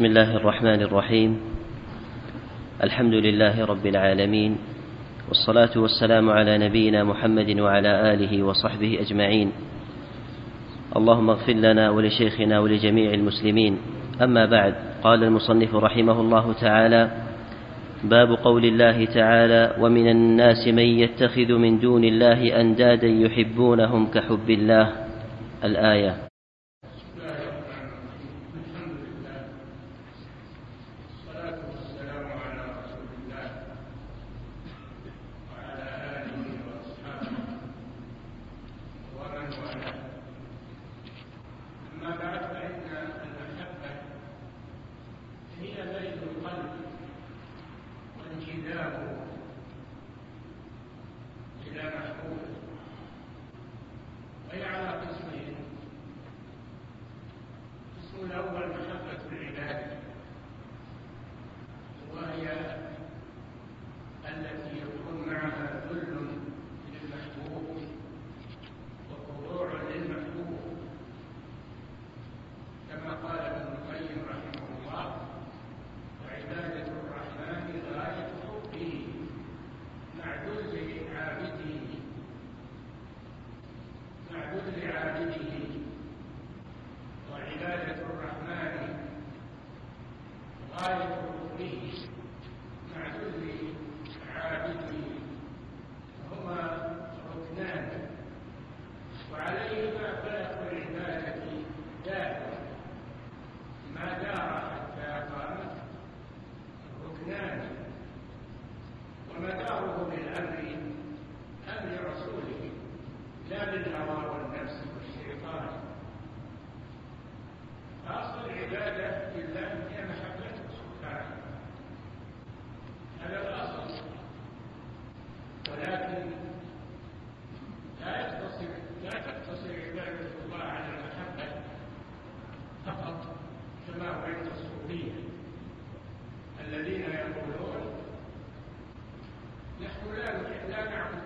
بسم الله الرحمن الرحيم. الحمد لله رب العالمين والصلاة والسلام على نبينا محمد وعلى آله وصحبه أجمعين. اللهم اغفر لنا ولشيخنا ولجميع المسلمين. أما بعد قال المصنف رحمه الله تعالى باب قول الله تعالى ومن الناس من يتخذ من دون الله أندادا يحبونهم كحب الله. الآية الذين يقولون نحن لا نعبد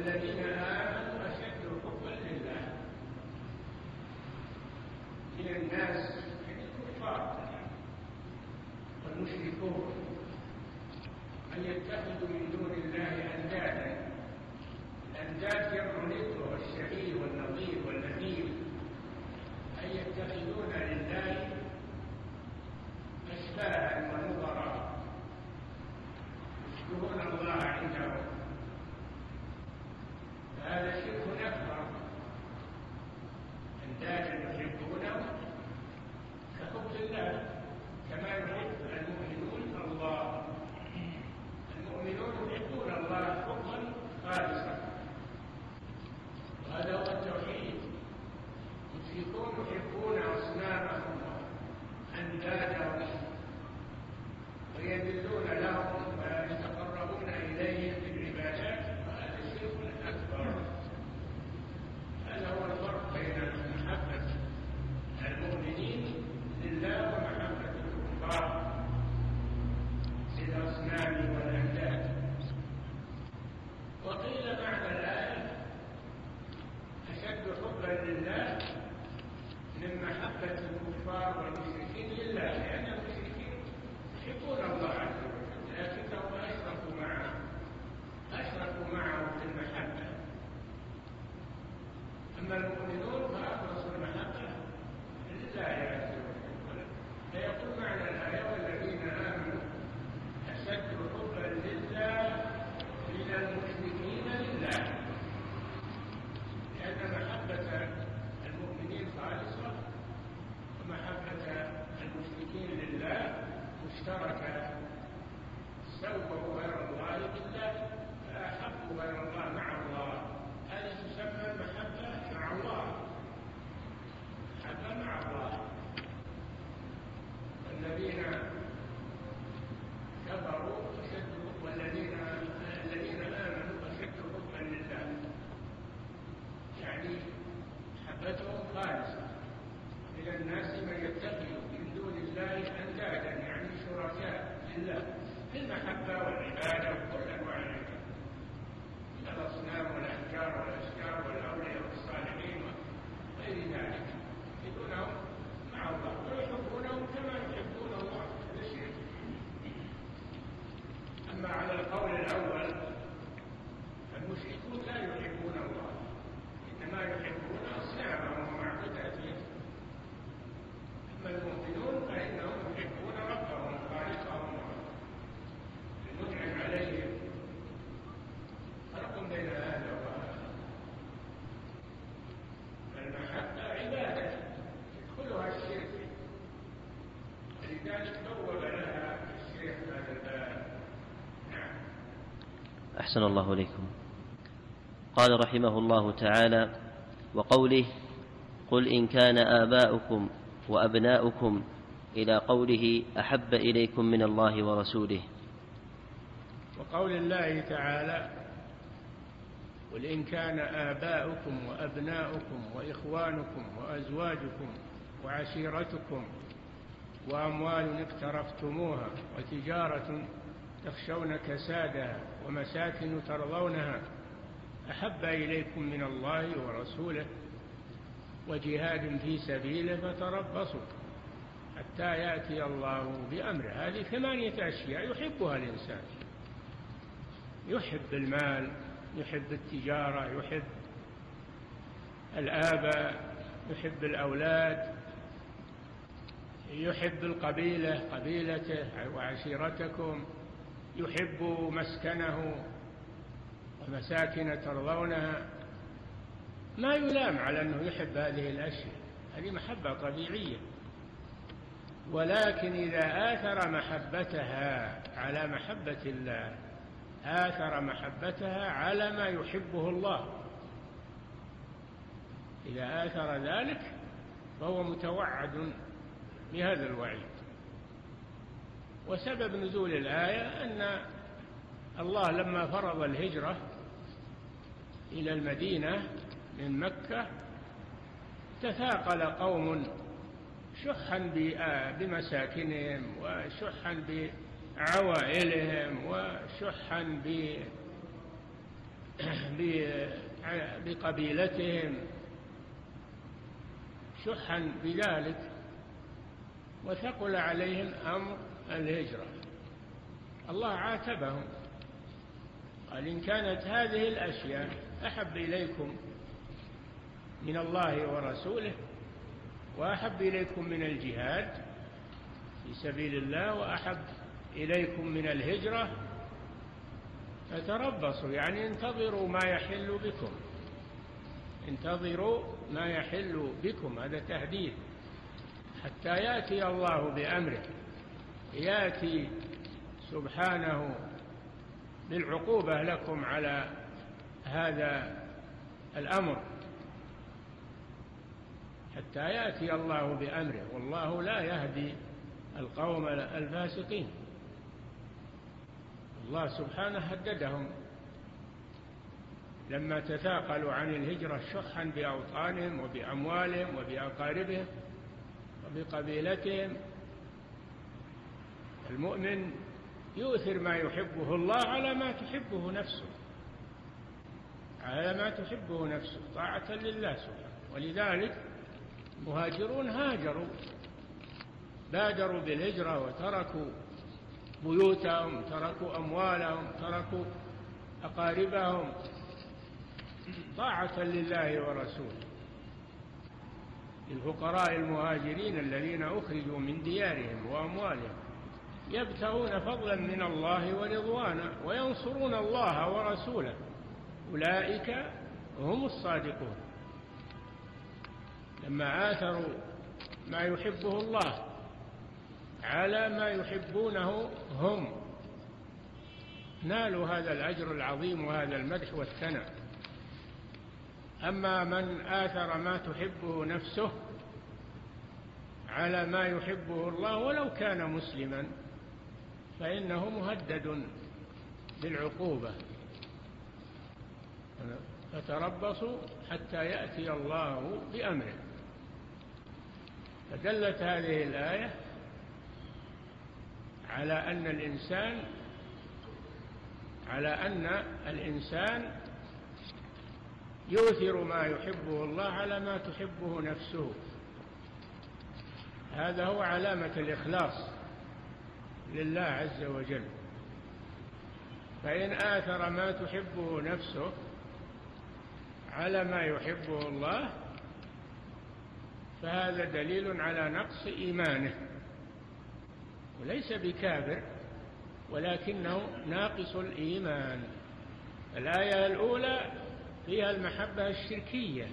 الذين آمنوا أشد حبا لله من الناس الكفار. والمشركون أن يتخذوا من دون الله أندادا. الأنداد الناس من يتخذ من دون الله أندادا يعني شركاء لله. في المحبة والعبادة وكل أنواع العبادة من الأصنام والأحجار والأشجار والأولياء والصالحين وغير ذلك يحبونهم مع الله ويحبونهم كما يحبون الله الشرك أما على القول الأول فالمشركون لا يحبون الله إنما يحبون أصنامهم ومعبوداتهم أما المؤمنون فإنهم يحبون ربهم خالقهم المنعم عليهم فرق بين هذا وهذا فالمحبة عبادة يدخلها الشرك ولذلك بوب لها الشيخ هذا الباب نعم أحسن الله إليكم. قال رحمه الله تعالى وقوله قل إن كان آباؤكم وأبناؤكم إلى قوله أحب إليكم من الله ورسوله. وقول الله تعالى قل إن كان آباؤكم وأبناؤكم وإخوانكم وأزواجكم وعشيرتكم وأموال اقترفتموها وتجارة تخشون كسادها ومساكن ترضونها أحب إليكم من الله ورسوله وجهاد في سبيله فتربصوا حتى يأتي الله بأمره. هذه ثمانية أشياء يحبها الإنسان. يحب المال يحب التجارة يحب الآباء يحب الأولاد يحب القبيلة قبيلته وعشيرتكم. يحب مسكنه ومساكن ترضونها ما يلام على أنه يحب هذه الأشياء. هذه محبة طبيعية. ولكن إذا آثر محبتها على محبة الله آثر محبتها على ما يحبه الله. إذا آثر ذلك فهو متوعد بهذا الوعيد. وسبب نزول الآية أن الله لما فرض الهجرة إلى المدينة من مكة تثاقل قوم شحا بمساكنهم وشحا بعوائلهم وشحا بقبيلتهم. شحا بذلك وثقل عليهم أمر الهجرة. الله عاتبهم. قال إن كانت هذه الأشياء أحب إليكم من الله ورسوله وأحب إليكم من الجهاد في سبيل الله وأحب إليكم من الهجرة فتربصوا. يعني انتظروا ما يحل بكم. انتظروا ما يحل بكم. هذا تهديد. حتى يأتي الله بأمره. يأتي سبحانه بالعقوبة لكم على هذا الأمر. حتى يأتي الله بأمره والله لا يهدي القوم الفاسقين. الله سبحانه هددهم. لما تثاقلوا عن الهجرة شحا بأوطانهم وبأموالهم وبأقاربهم وبقبيلتهم المؤمن يؤثر ما يحبه الله على ما تحبه نفسه على ما تحبه نفسه طاعة لله سبحانه. ولذلك المهاجرون هاجروا بادروا بالهجرة وتركوا بيوتهم تركوا أموالهم تركوا أقاربهم. طاعة لله ورسوله. للفقراء المهاجرين الذين أخرجوا من ديارهم وأموالهم. يبتغون فضلا من الله ورضوانا وينصرون الله ورسوله. أولئك هم الصادقون. لما آثروا ما يحبه الله على ما يحبونه هم. نالوا هذا الأجر العظيم وهذا المدح والثناء. أما من آثر ما تحبه نفسه على ما يحبه الله ولو كان مسلما فإنه مهدد بالعقوبة فتربصوا حتى يأتي الله بأمره. فدلت هذه الآية على أن الإنسان على أن الإنسان يؤثر ما يحبه الله على ما تحبه نفسه. هذا هو علامة الإخلاص. لله عز وجل. فإن آثر ما تحبه نفسه على ما يحبه الله فهذا دليل على نقص إيمانه. وليس بكافر ولكنه ناقص الإيمان. الآية الأولى فيها المحبة الشركية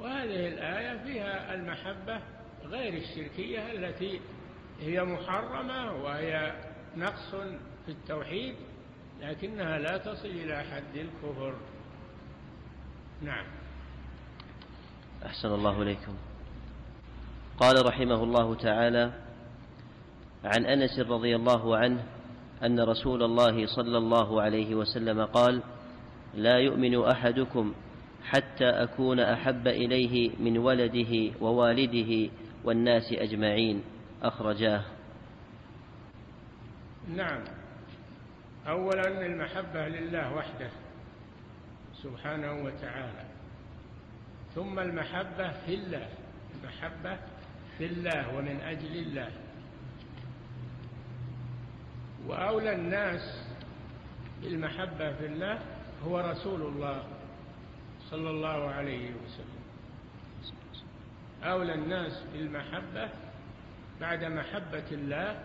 وهذه الآية فيها المحبة غير الشركية التي هي محرمة وهي نقص في التوحيد لكنها لا تصل إلى حد الكفر. نعم. أحسن الله إليكم. قال رحمه الله تعالى عن أنس رضي الله عنه أن رسول الله صلى الله عليه وسلم قال لا يؤمن أحدكم حتى أكون أحب إليه من ولده ووالده والناس أجمعين. أخرجاه. نعم. أولا المحبة لله وحده سبحانه وتعالى. ثم المحبة في الله. المحبة في الله ومن أجل الله. وأولى الناس بالمحبة في الله هو رسول الله صلى الله عليه وسلم. أولى الناس بالمحبة بعد محبة الله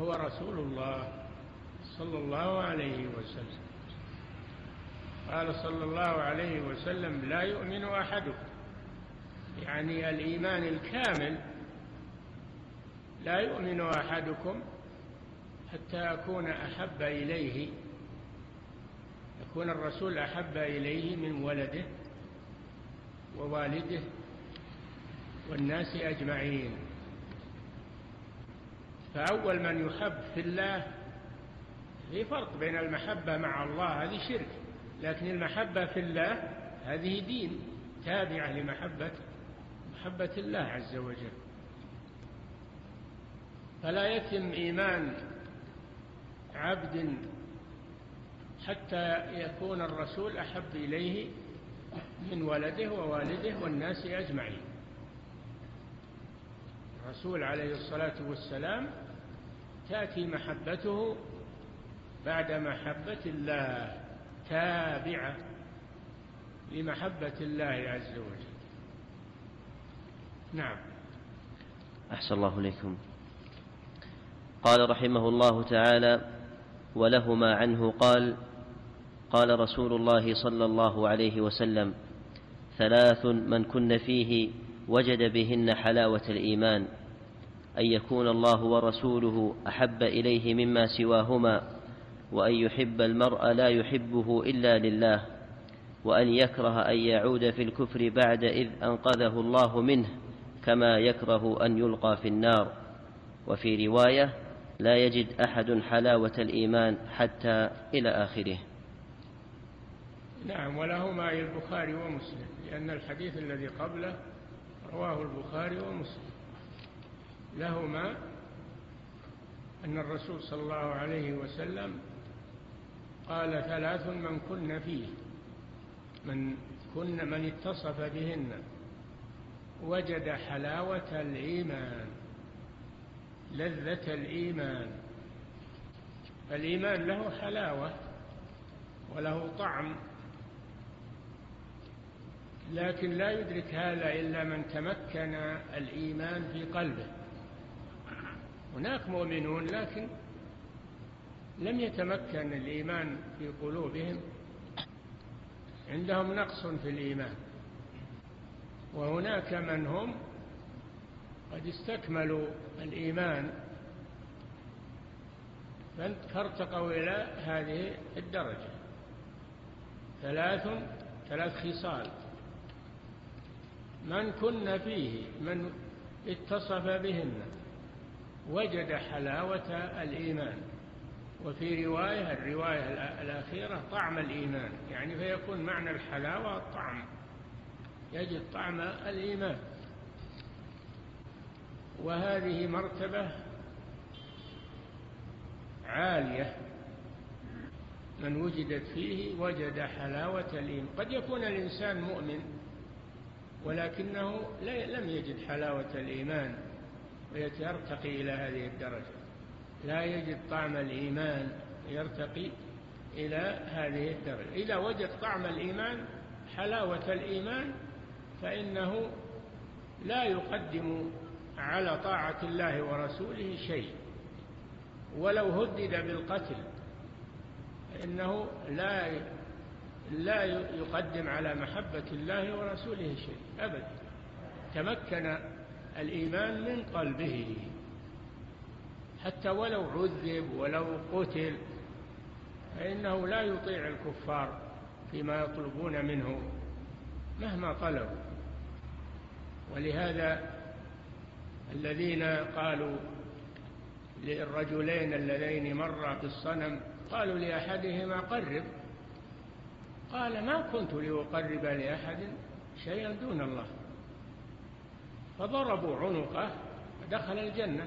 هو رسول الله صلى الله عليه وسلم. قال صلى الله عليه وسلم لا يؤمن أحدكم. يعني الإيمان الكامل لا يؤمن أحدكم حتى أكون أحب إليه. يكون الرسول أحب إليه من ولده ووالده والناس أجمعين. فأول من يحب في الله في فرق بين المحبة مع الله هذه شرك. لكن المحبة في الله هذه دين تابعة لمحبة محبة الله عز وجل. فلا يتم إيمان عبد حتى يكون الرسول أحب إليه من ولده ووالده والناس أجمعين. الرسول عليه الصلاة والسلام تأتي محبته بعد محبة الله تابعة لمحبة الله عز وجل. نعم. أحسن الله إليكم. قال رحمه الله تعالى ولهما عنه قال قال رسول الله صلى الله عليه وسلم ثلاث من كن فيه وجد بهن حلاوة الإيمان أن يكون الله ورسوله أحب إليه مما سواهما وأن يحب المرء لا يحبه إلا لله وأن يكره أن يعود في الكفر بعد إذ أنقذه الله منه كما يكره أن يلقى في النار. وفي رواية لا يجد أحد حلاوة الإيمان حتى إلى آخره. نعم ولهما البخاري ومسلم لأن الحديث الذي قبله رواه البخاري ومسلم. لهما أن الرسول صلى الله عليه وسلم قال ثلاث من كن فيه من كن من اتصف بهن وجد حلاوة الإيمان لذة الإيمان. الإيمان له حلاوة وله طعم لكن لا يدرك هذا إلا من تمكن الإيمان في قلبه. هناك مؤمنون لكن لم يتمكن الإيمان في قلوبهم. عندهم نقص في الإيمان. وهناك من هم قد استكملوا الإيمان. فارتقوا إلى هذه الدرجة. ثلاث ثلاث خصال. من كن فيه من اتصف بهن وجد حلاوة الإيمان. وفي رواية الرواية الأخيرة طعم الإيمان. يعني فيكون معنى الحلاوة الطعم. يجد طعم الإيمان. وهذه مرتبة عالية. من وجدت فيه وجد حلاوة الإيمان. قد يكون الإنسان مؤمن ولكنه لم يجد حلاوة الإيمان ويترتقي إلى هذه الدرجة. لا يجد طعم الإيمان يرتقي إلى هذه الدرجة. إذا وجد طعم الإيمان حلاوة الإيمان فإنه لا يقدم على طاعة الله ورسوله شيء. ولو هدد بالقتل فإنه لا لا يقدم على محبة الله ورسوله شيء. أبدا تمكن الإيمان من قلبه. حتى ولو عذب ولو قتل فإنه لا يطيع الكفار فيما يطلبون منه مهما طلبوا. ولهذا الذين قالوا للرجلين اللذين مرا بالصنم قالوا لأحدهما قرب. قال ما كنت لأقرب لأحد شيئا دون الله. فضربوا عنقه ودخل الجنة.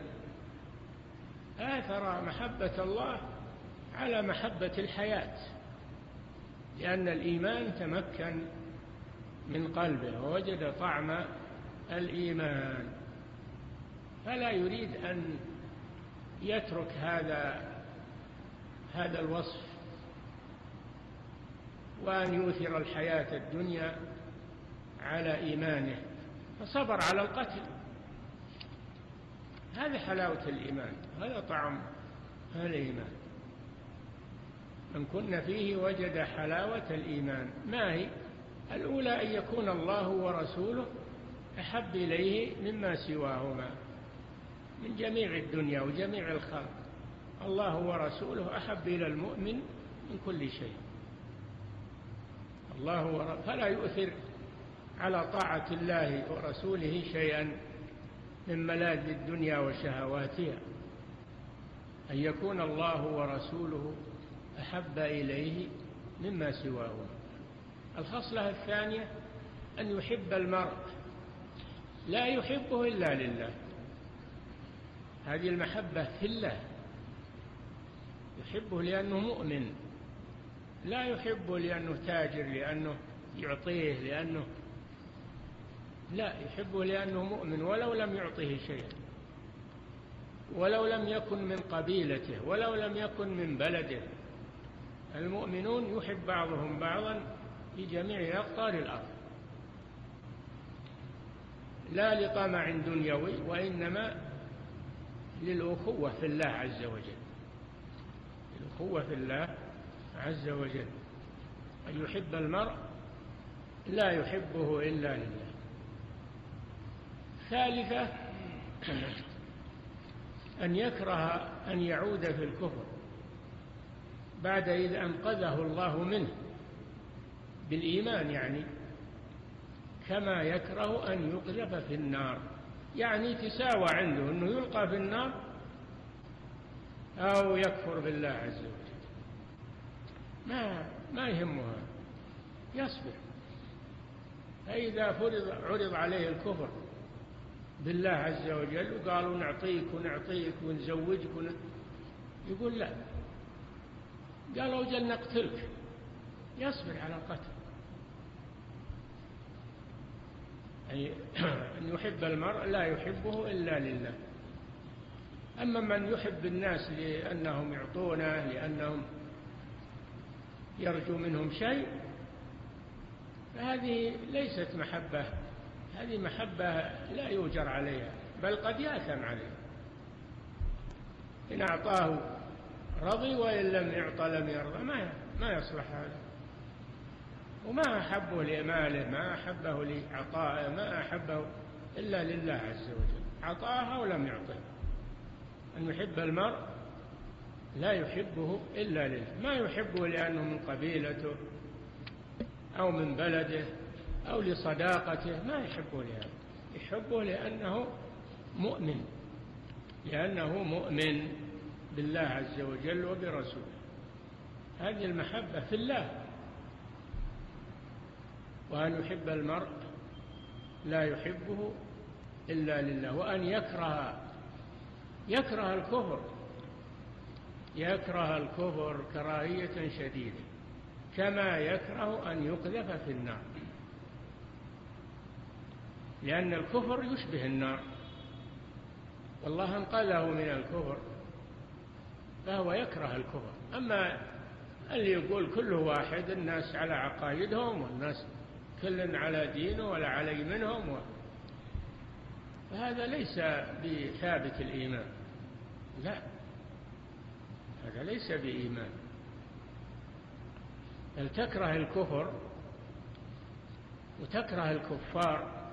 آثر محبة الله على محبة الحياة لأن الإيمان تمكن من قلبه ووجد طعم الإيمان. فلا يريد أن يترك هذا هذا الوصف وأن يؤثر الحياة الدنيا. على إيمانه فصبر على القتل. هذه حلاوة الإيمان هذا طعم الإيمان. من كن فيه وجد حلاوة الإيمان. ما هي؟ الأولى أن يكون الله ورسوله أحب إليه مما سواهما. من جميع الدنيا وجميع الخلق الله ورسوله أحب إلى المؤمن من كل شيء. الله ور... فلا يؤثر على طاعة الله ورسوله شيئا من ملاذ الدنيا وشهواتها. أن يكون الله ورسوله أحب إليه مما سواهما الخصلة الثانية أن يحب المرء. لا يحبه إلا لله. هذه المحبة في الله. يحبه لأنه مؤمن. لا يحبه لأنه تاجر لأنه يعطيه لأنه لا يحبه لأنه مؤمن ولو لم يعطه شيئا. ولو لم يكن من قبيلته ولو لم يكن من بلده. المؤمنون يحب بعضهم بعضا في جميع أقطار الأرض. لا لطمع دنيوي وإنما للأخوة في الله عز وجل. الأخوة في الله عز وجل. أن يحب المرء لا يحبه إلا لله. ثالثة أن يكره أن يعود في الكفر بعد إذ أنقذه الله منه بالإيمان يعني كما يكره أن يقذف في النار. يعني تساوى عنده أنه يلقى في النار أو يكفر بالله عز وجل. ما ما يهمها يصبر. فإذا فرض عرض عليه الكفر بالله عز وجل وقالوا نعطيك ونعطيك ونزوجك ون... يقول لا. قالوا جل نقتلك. يصبر على القتل. أي أن يحب المرء لا يحبه إلا لله. أما من يحب الناس لأنهم يعطونه لأنهم يرجو منهم شيء فهذه ليست محبة. هذه محبة لا يوجر عليها بل قد يأثم عليها. إن أعطاه رضي وإن لم يعطى لم يرضى ما ما يصلح هذا. وما أحبه لماله ما أحبه لعطائه ما أحبه إلا لله عز وجل. عطاها ولم يعطه. أن يحب المرء لا يحبه إلا لله. ما يحبه لأنه من قبيلته أو من بلده. أو لصداقته ما يحبه لهذا. يحبه لأنه مؤمن. لأنه مؤمن بالله عز وجل وبرسوله. هذه المحبة في الله. وأن يحب المرء لا يحبه إلا لله. وأن يكره يكره الكفر. يكره الكفر كراهية شديدة. كما يكره أن يقذف في النار. لأن الكفر يشبه النار. والله انقذه من الكفر فهو يكره الكفر. أما اللي يقول كل واحد الناس على عقائدهم والناس كل على دينه ولا علي منهم و... فهذا ليس بثابت الإيمان. لا هذا ليس بإيمان. بل تكره الكفر وتكره الكفار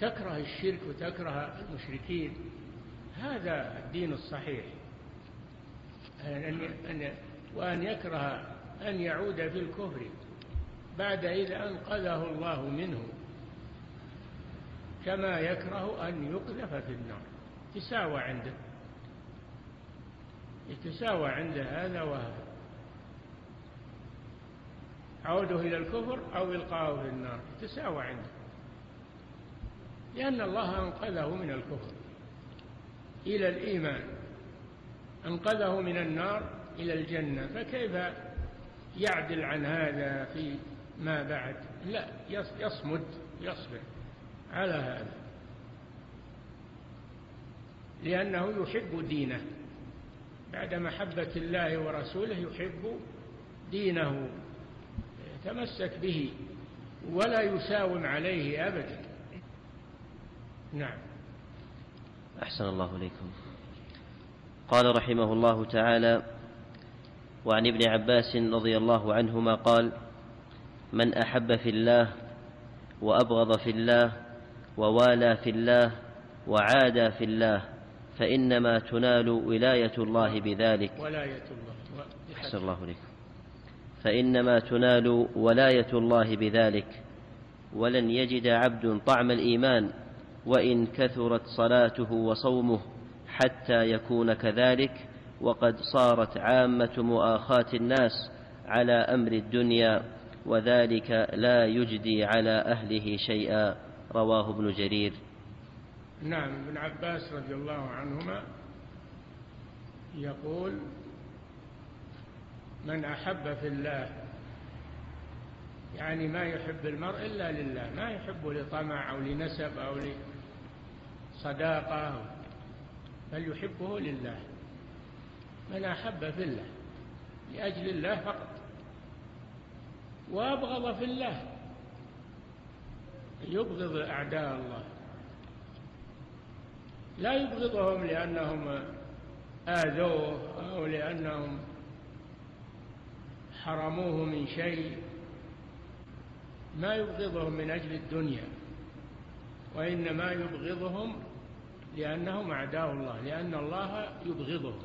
تكره الشرك وتكره المشركين هذا الدين الصحيح. أن أن وأن يكره أن يعود في الكفر بعد إذا أنقذه الله منه كما يكره أن يقذف في النار. تساوى عنده يتساوى عند هذا وهذا. عوده إلى الكفر أو إلقاءه في النار تساوى عنده. لأن الله أنقذه من الكفر إلى الإيمان أنقذه من النار إلى الجنة. فكيف يعدل عن هذا في ما بعد؟ لا يصمد يصبر على هذا. لأنه يحب دينه. بعد محبة الله ورسوله يحب دينه يتمسك به ولا يساوم عليه أبدا. نعم. أحسن الله إليكم. قال رحمه الله تعالى وعن ابن عباس رضي الله عنهما قال من أحب في الله وأبغض في الله ووالى في الله وعادى في الله فإنما تنال ولاية الله بذلك. ولاية الله. أحسن الله عليكم فإنما تنال ولاية الله بذلك. ولن يجد عبد طعم الإيمان وإن كثرت صلاته وصومه حتى يكون كذلك وقد صارت عامة مؤاخاة الناس على أمر الدنيا وذلك لا يجدي على أهله شيئا. رواه ابن جرير. نعم ابن عباس رضي الله عنهما يقول من أحب في الله يعني ما يحب المرء إلا لله ما يحبه لطمع أو لنسب أو لصداقه بل يحبه لله من أحب في الله لأجل الله فقط. وأبغض في الله يبغض أعداء الله. لا يبغضهم لأنهم آذوه أو لأنهم حرموه من شيء. ما يبغضهم من أجل الدنيا وإنما يبغضهم لأنهم أعداء الله لأن الله يبغضهم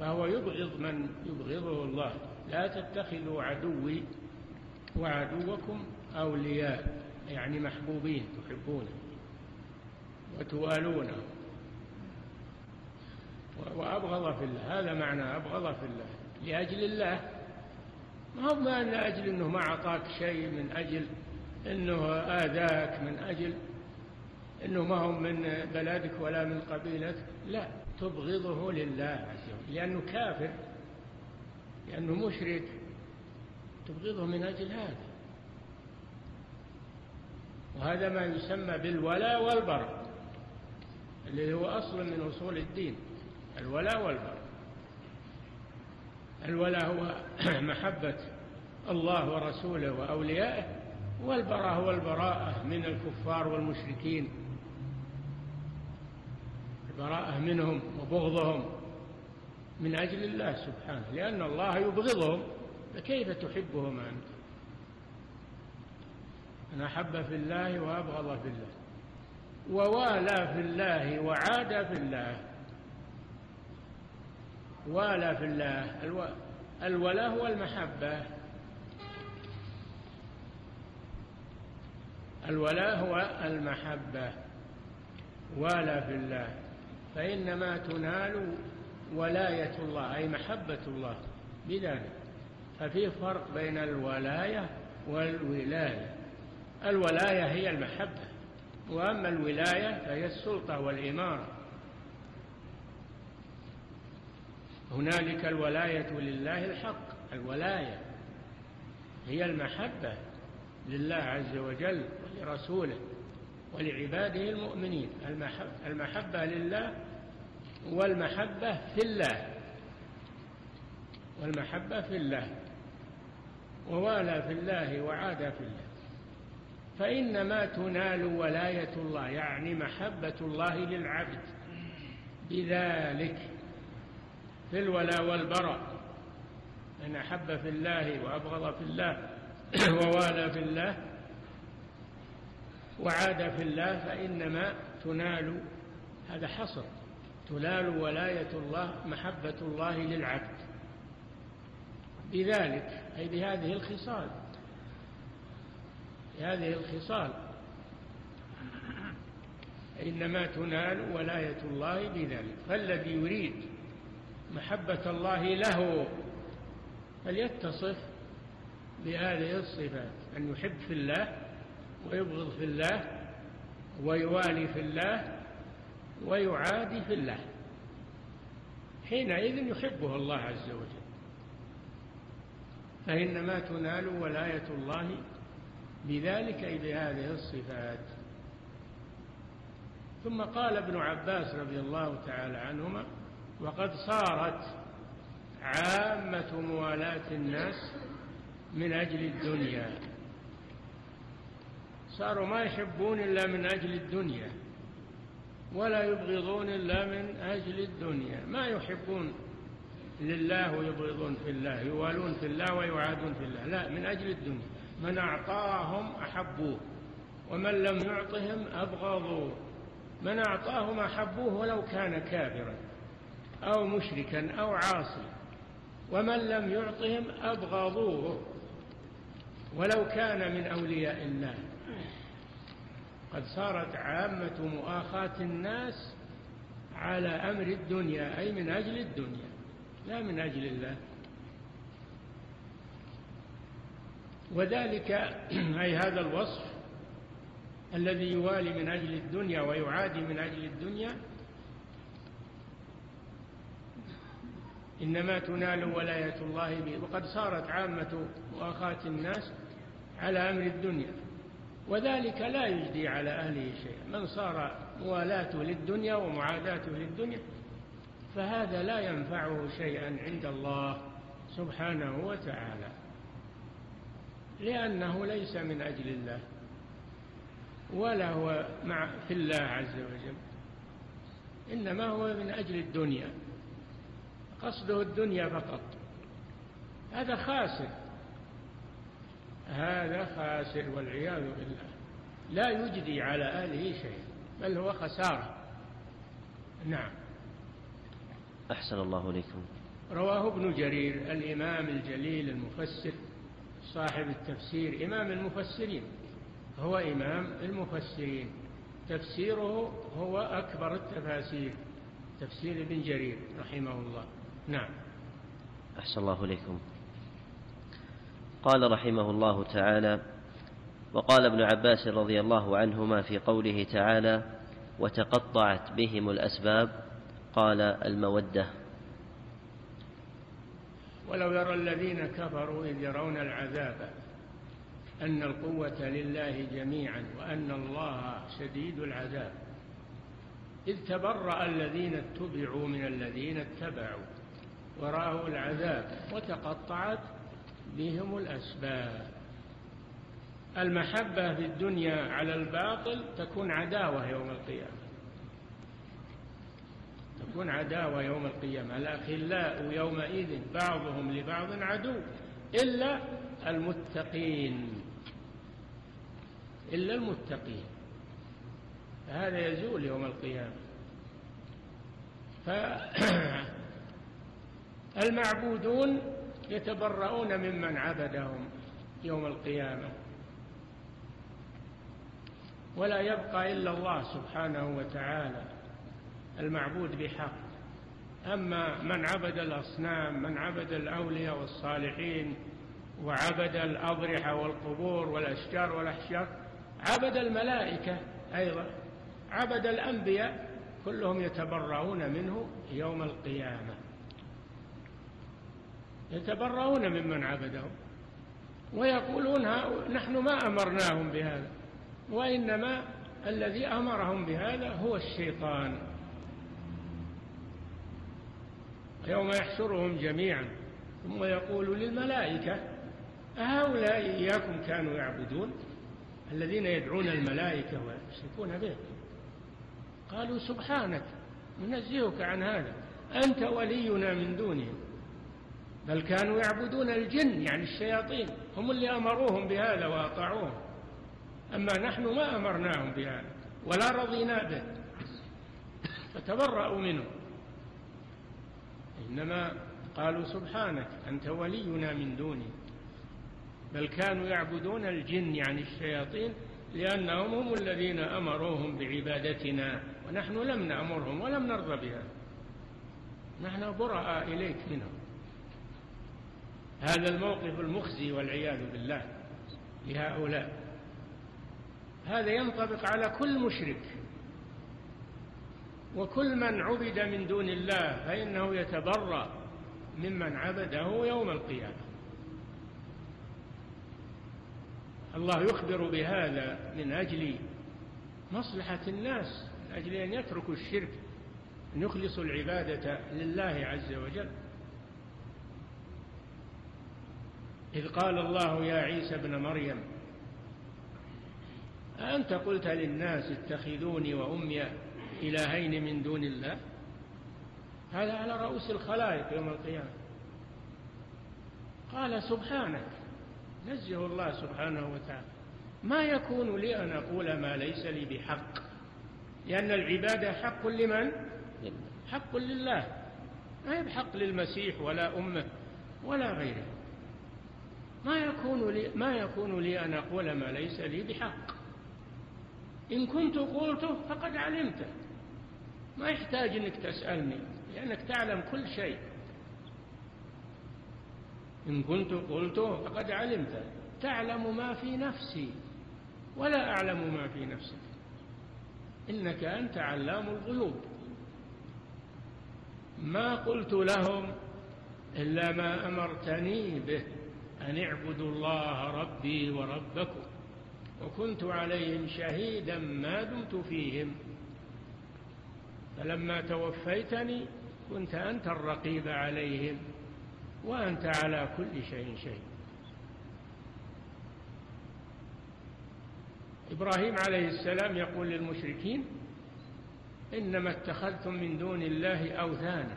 فهو يبغض من يبغضه الله. لا تتخذوا عدوي وعدوكم أولياء يعني محبوبين تحبونه وتوالونه. وأبغض في الله هذا معنى أبغض في الله. لأجل الله. ما هو ما لأجل أنه ما أعطاك شيء من أجل أنه آذاك من أجل أنه ما هو من بلدك ولا من قبيلتك. لا تبغضه لله عز وجل. لأنه كافر لأنه مشرك. تبغضه من أجل هذا. وهذا ما يسمى بالولاء والبراء اللي هو أصل من أصول الدين الولاء والبراء الولاء هو محبة الله ورسوله وأوليائه والبراء هو البراءة من الكفار والمشركين. البراءة منهم وبغضهم من أجل الله سبحانه لأن الله يبغضهم فكيف تحبهم أنت؟ من أحب في الله وأبغض في الله ووالى في الله وعاد في الله والى في الله الولاء هو المحبة الولاء هو المحبة والى في الله. فإنما تنال ولاية الله أي محبة الله بذلك. ففي فرق بين الولاية والولاية. الولاية هي المحبة وأما الولاية فهي السلطة والإمارة. هنالك الولاية لله الحق الولاية هي المحبة لله عز وجل ولرسوله ولعباده المؤمنين. المحبة لله والمحبة في الله. والمحبة في الله. ووالى في الله وعاد في الله. فإنما تنال ولاية الله يعني محبة الله للعبد. بذلك في الولاء والبراء. من أحب في الله وأبغض في الله ووالى في الله وعاد في الله فإنما تنال. هذا حصر. تنال ولاية الله محبة الله للعبد. بذلك أي بهذه الخصال. بهذه الخصال. إنما تنال ولاية الله بذلك. فالذي يريد محبة الله له فليتصف بهذه الصفات. أن يحب في الله ويبغض في الله ويوالي في الله ويعادي في الله. حينئذ يحبه الله عز وجل. فإنما تنال ولاية الله بذلك أي بهذه الصفات. ثم قال ابن عباس رضي الله تعالى عنهما وقد صارت عامة موالاة الناس من أجل الدنيا. صاروا ما يحبون إلا من أجل الدنيا. ولا يبغضون إلا من أجل الدنيا. ما يحبون لله ويبغضون في الله يوالون في الله ويعادون في الله. لا من أجل الدنيا. من أعطاهم أحبوه ومن لم يعطهم أبغضوه. من أعطاهم أحبوه ولو كان كافرا أو مشركا أو عاصيا. ومن لم يعطهم أبغضوه ولو كان من أولياء الله. قد صارت عامة مؤاخاة الناس على أمر الدنيا أي من أجل الدنيا لا من أجل الله. وذلك أي هذا الوصف الذي يوالي من أجل الدنيا ويعادي من أجل الدنيا إنما تنال ولاية الله به. وقد صارت عامة مؤاخاة الناس على أمر الدنيا. وذلك لا يجدي على أهله شيئا. من صار موالاته للدنيا ومعاداته للدنيا فهذا لا ينفعه شيئا عند الله سبحانه وتعالى لأنه ليس من أجل الله ولا هو مع في الله عز وجل إنما هو من أجل الدنيا قصده الدنيا فقط. هذا خاسر. هذا خاسر والعياذ بالله. لا يجدي على أهله شيء بل هو خسارة. نعم. أحسن الله إليكم. رواه ابن جرير الإمام الجليل المفسر صاحب التفسير إمام المفسرين. هو إمام المفسرين. تفسيره هو أكبر التفاسير. تفسير ابن جرير رحمه الله. نعم. أحسن الله إليكم. قال رحمه الله تعالى وقال ابن عباس رضي الله عنهما في قوله تعالى وتقطعت بهم الأسباب قال المودة. ولو يرى الذين كفروا إذ يرون العذاب أن القوة لله جميعا وأن الله شديد العذاب إذ تبرأ الذين اتبعوا من الذين اتبعوا ورأوا العذاب وتقطعت بهم الأسباب. المحبة في الدنيا على الباطل تكون عداوة يوم القيامة. تكون عداوة يوم القيامة. الأخلاء يومئذ بعضهم لبعض عدو. إلا المتقين. إلا المتقين. هذا يزول يوم القيامة. فالمعبودون يتبرؤون ممن عبدهم يوم القيامة. ولا يبقى إلا الله سبحانه وتعالى المعبود بحق. أما من عبد الأصنام من عبد الأولياء والصالحين وعبد الأضرحة والقبور والأشجار والأحشار عبد الملائكة أيضا عبد الأنبياء كلهم يتبرؤون منه يوم القيامة. يتبرؤون ممن عبدهم ويقولون نحن ما أمرناهم بهذا وإنما الذي أمرهم بهذا هو الشيطان يوم يحشرهم جميعا ثم يقول للملائكة أهؤلاء إياكم كانوا يعبدون؟ الذين يدعون الملائكة ويشركون به. قالوا سبحانك ننزهك عن هذا أنت ولينا من دونهم. بل كانوا يعبدون الجن يعني الشياطين. هم اللي أمروهم بهذا وأطاعوهم. أما نحن ما أمرناهم بهذا ولا رضينا به. فتبرأوا منه. إنما قالوا سبحانك أنت ولينا من دونه بل كانوا يعبدون الجن يعني الشياطين لأنهم هم الذين أمروهم بعبادتنا. ونحن لم نأمرهم ولم نرضى بها. نحن براء إليك منهم. هذا الموقف المخزي والعياذ بالله لهؤلاء. هذا ينطبق على كل مشرك. وكل من عبد من دون الله فإنه يتبرأ ممن عبده يوم القيامة. الله يخبر بهذا من أجل مصلحة الناس من أجل أن يتركوا الشرك أن يخلصوا العبادة لله عز وجل. إذ قال الله يا عيسى ابن مريم أنت قلت للناس اتخذوني وأمي إلهين من دون الله؟ هذا على رؤوس الخلائق يوم القيامة. قال سبحانك نزه الله سبحانه وتعالى ما يكون لي أن أقول ما ليس لي بحق؟ لأن العبادة حق لمن؟ حق لله. ما هي بحق للمسيح ولا أمه ولا غيره. ما يكون لي ما يكون لي أن أقول ما ليس لي بحق. إن كنت قلته فقد علمته ما يحتاج أنك تسألني لأنك تعلم كل شيء. إن كنت قلته فقد علمته تعلم ما في نفسي ولا أعلم ما في نفسك إنك أنت علام الغيوب. ما قلت لهم إلا ما أمرتني به. أن اعبدوا الله ربي وربكم وكنت عليهم شهيدا ما دمت فيهم. فلما توفيتني كنت أنت الرقيب عليهم وأنت على كل شيء شيء إبراهيم عليه السلام يقول للمشركين إنما اتخذتم من دون الله أوثانا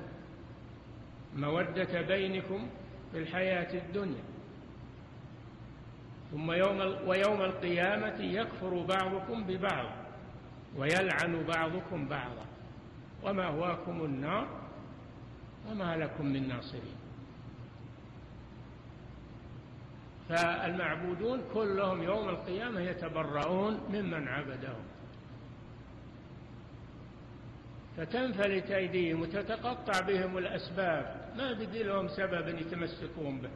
مودة بينكم في الحياة الدنيا. ثم يوم ويوم القيامة يكفر بعضكم ببعض ويلعن بعضكم بعضا. وما هواكم النار وما لكم من ناصرين. فالمعبودون كلهم يوم القيامة يتبرؤون ممن عبدهم. فتنفلت أيديهم وتتقطع بهم الأسباب. ما بدي لهم سبب يتمسكون به.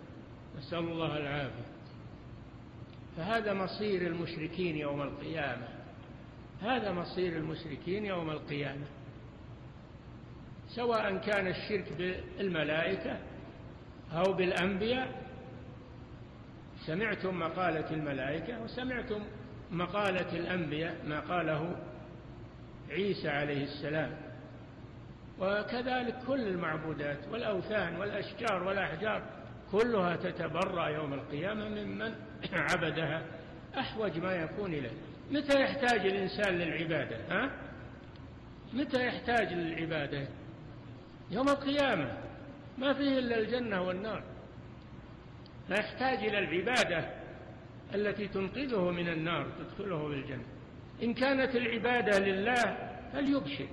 نسأل الله العافية. فهذا مصير المشركين يوم القيامة. هذا مصير المشركين يوم القيامة. سواء كان الشرك بالملائكة أو بالأنبياء سمعتم مقالة الملائكة وسمعتم مقالة الأنبياء ما قاله عيسى عليه السلام. وكذلك كل المعبودات والأوثان والأشجار والأحجار كلها تتبرأ يوم القيامة ممن عبدها أحوج ما يكون إليه. متى يحتاج الإنسان للعبادة؟ ها؟ متى يحتاج للعبادة؟ يوم القيامة. ما فيه إلا الجنة والنار. لا يحتاج إلى العبادة التي تنقذه من النار تدخله بالجنة. إن كانت العبادة لله فليبشر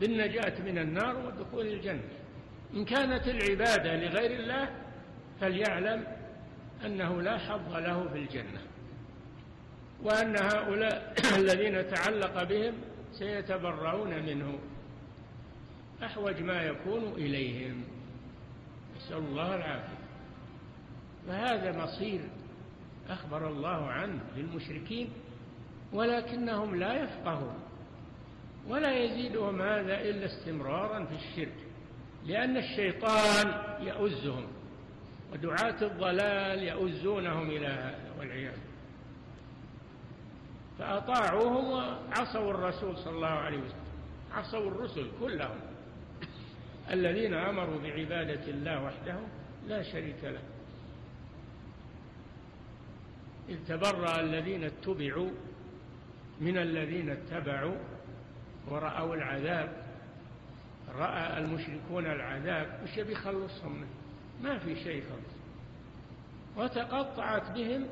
بالنجاة من النار ودخول الجنة. إن كانت العبادة لغير الله فليعلم أنه لا حظ له في الجنة وأن هؤلاء الذين تعلق بهم سيتبرؤون منه. أحوج ما يكون إليهم. نسأل الله العافية. فهذا مصير أخبر الله عنه للمشركين ولكنهم لا يفقهون ولا يزيدهم هذا إلا استمرارا في الشرك لأن الشيطان يؤزهم. ودعاة الضلال يؤزونهم إلى هذا والعياذ فأطاعوهم وعصوا الرسول صلى الله عليه وسلم. عصوا الرسل كلهم. الذين أمروا بعبادة الله وحده لا شريك له. إذ تبرأ الذين اتبعوا من الذين اتبعوا ورأوا العذاب. رأى المشركون العذاب. وش بيخلصهم منه؟ ما في شيء خلص وتقطعت بهم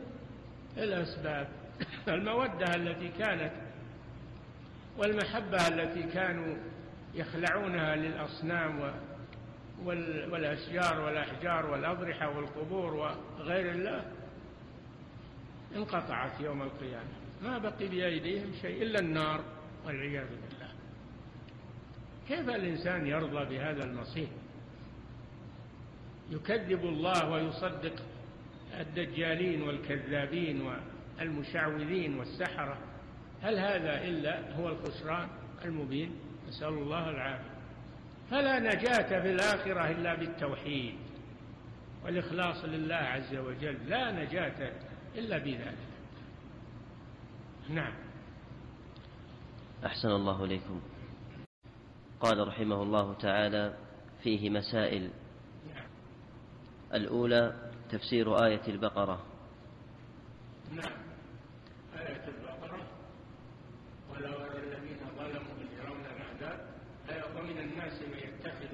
الأسباب. المودة التي كانت والمحبة التي كانوا يخلعونها للأصنام والأشجار والأحجار والأضرحة والقبور وغير الله انقطعت يوم القيامة. ما بقي بأيديهم شيء إلا النار والعياذ بالله. كيف الإنسان يرضى بهذا المصير؟ يكذب الله ويصدق الدجالين والكذابين والمشعوذين والسحرة. هل هذا إلا هو الخسران المبين؟ نسأل الله العافية. فلا نجاة في الآخرة إلا بالتوحيد والإخلاص لله عز وجل. لا نجاة إلا بذلك. نعم. أحسن الله إليكم. قال رحمه الله تعالى فيه مسائل. الأولى تفسير آية البقرة. نعم. آية البقرة. ولو الذين ظلموا يرون العذاب ومن الناس من يتخذ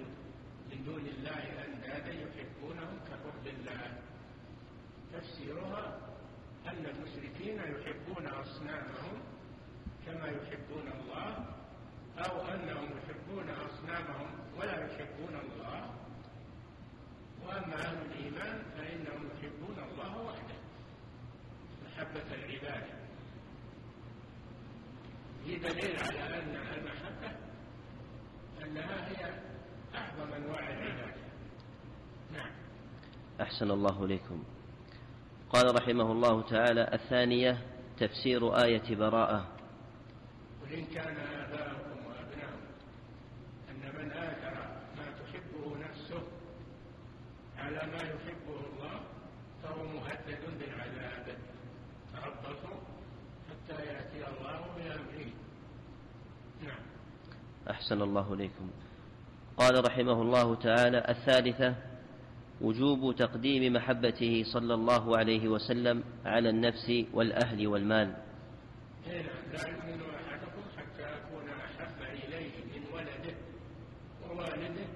من دون الله أندادا يحبونهم كحب الله. تفسيرها أن المشركين يحبون أصنامهم كما يحبون الله أو أنهم يحبون أصنامهم ولا يحبون الله. وأما أهل الإيمان فإنهم يحبون الله وحده محبة العبادة في دليل على أن المحبة أنها هي أعظم أنواع العبادة. نعم. أحسن الله إليكم. قال رحمه الله تعالى الثانية تفسير آية براءة. قل إن كان آباؤكم وأبناؤكم أن من آثر ما تحبه نفسه على ما يحبه الله فهو مهدد بالعذاب تربصوا حتى يأتي الله بأمره. نعم. أحسن الله إليكم. قال رحمه الله تعالى الثالثة وجوب تقديم محبته صلى الله عليه وسلم على النفس والأهل والمال. لا يؤمن أحدكم حتى أكون أحب إليه من ولده ووالده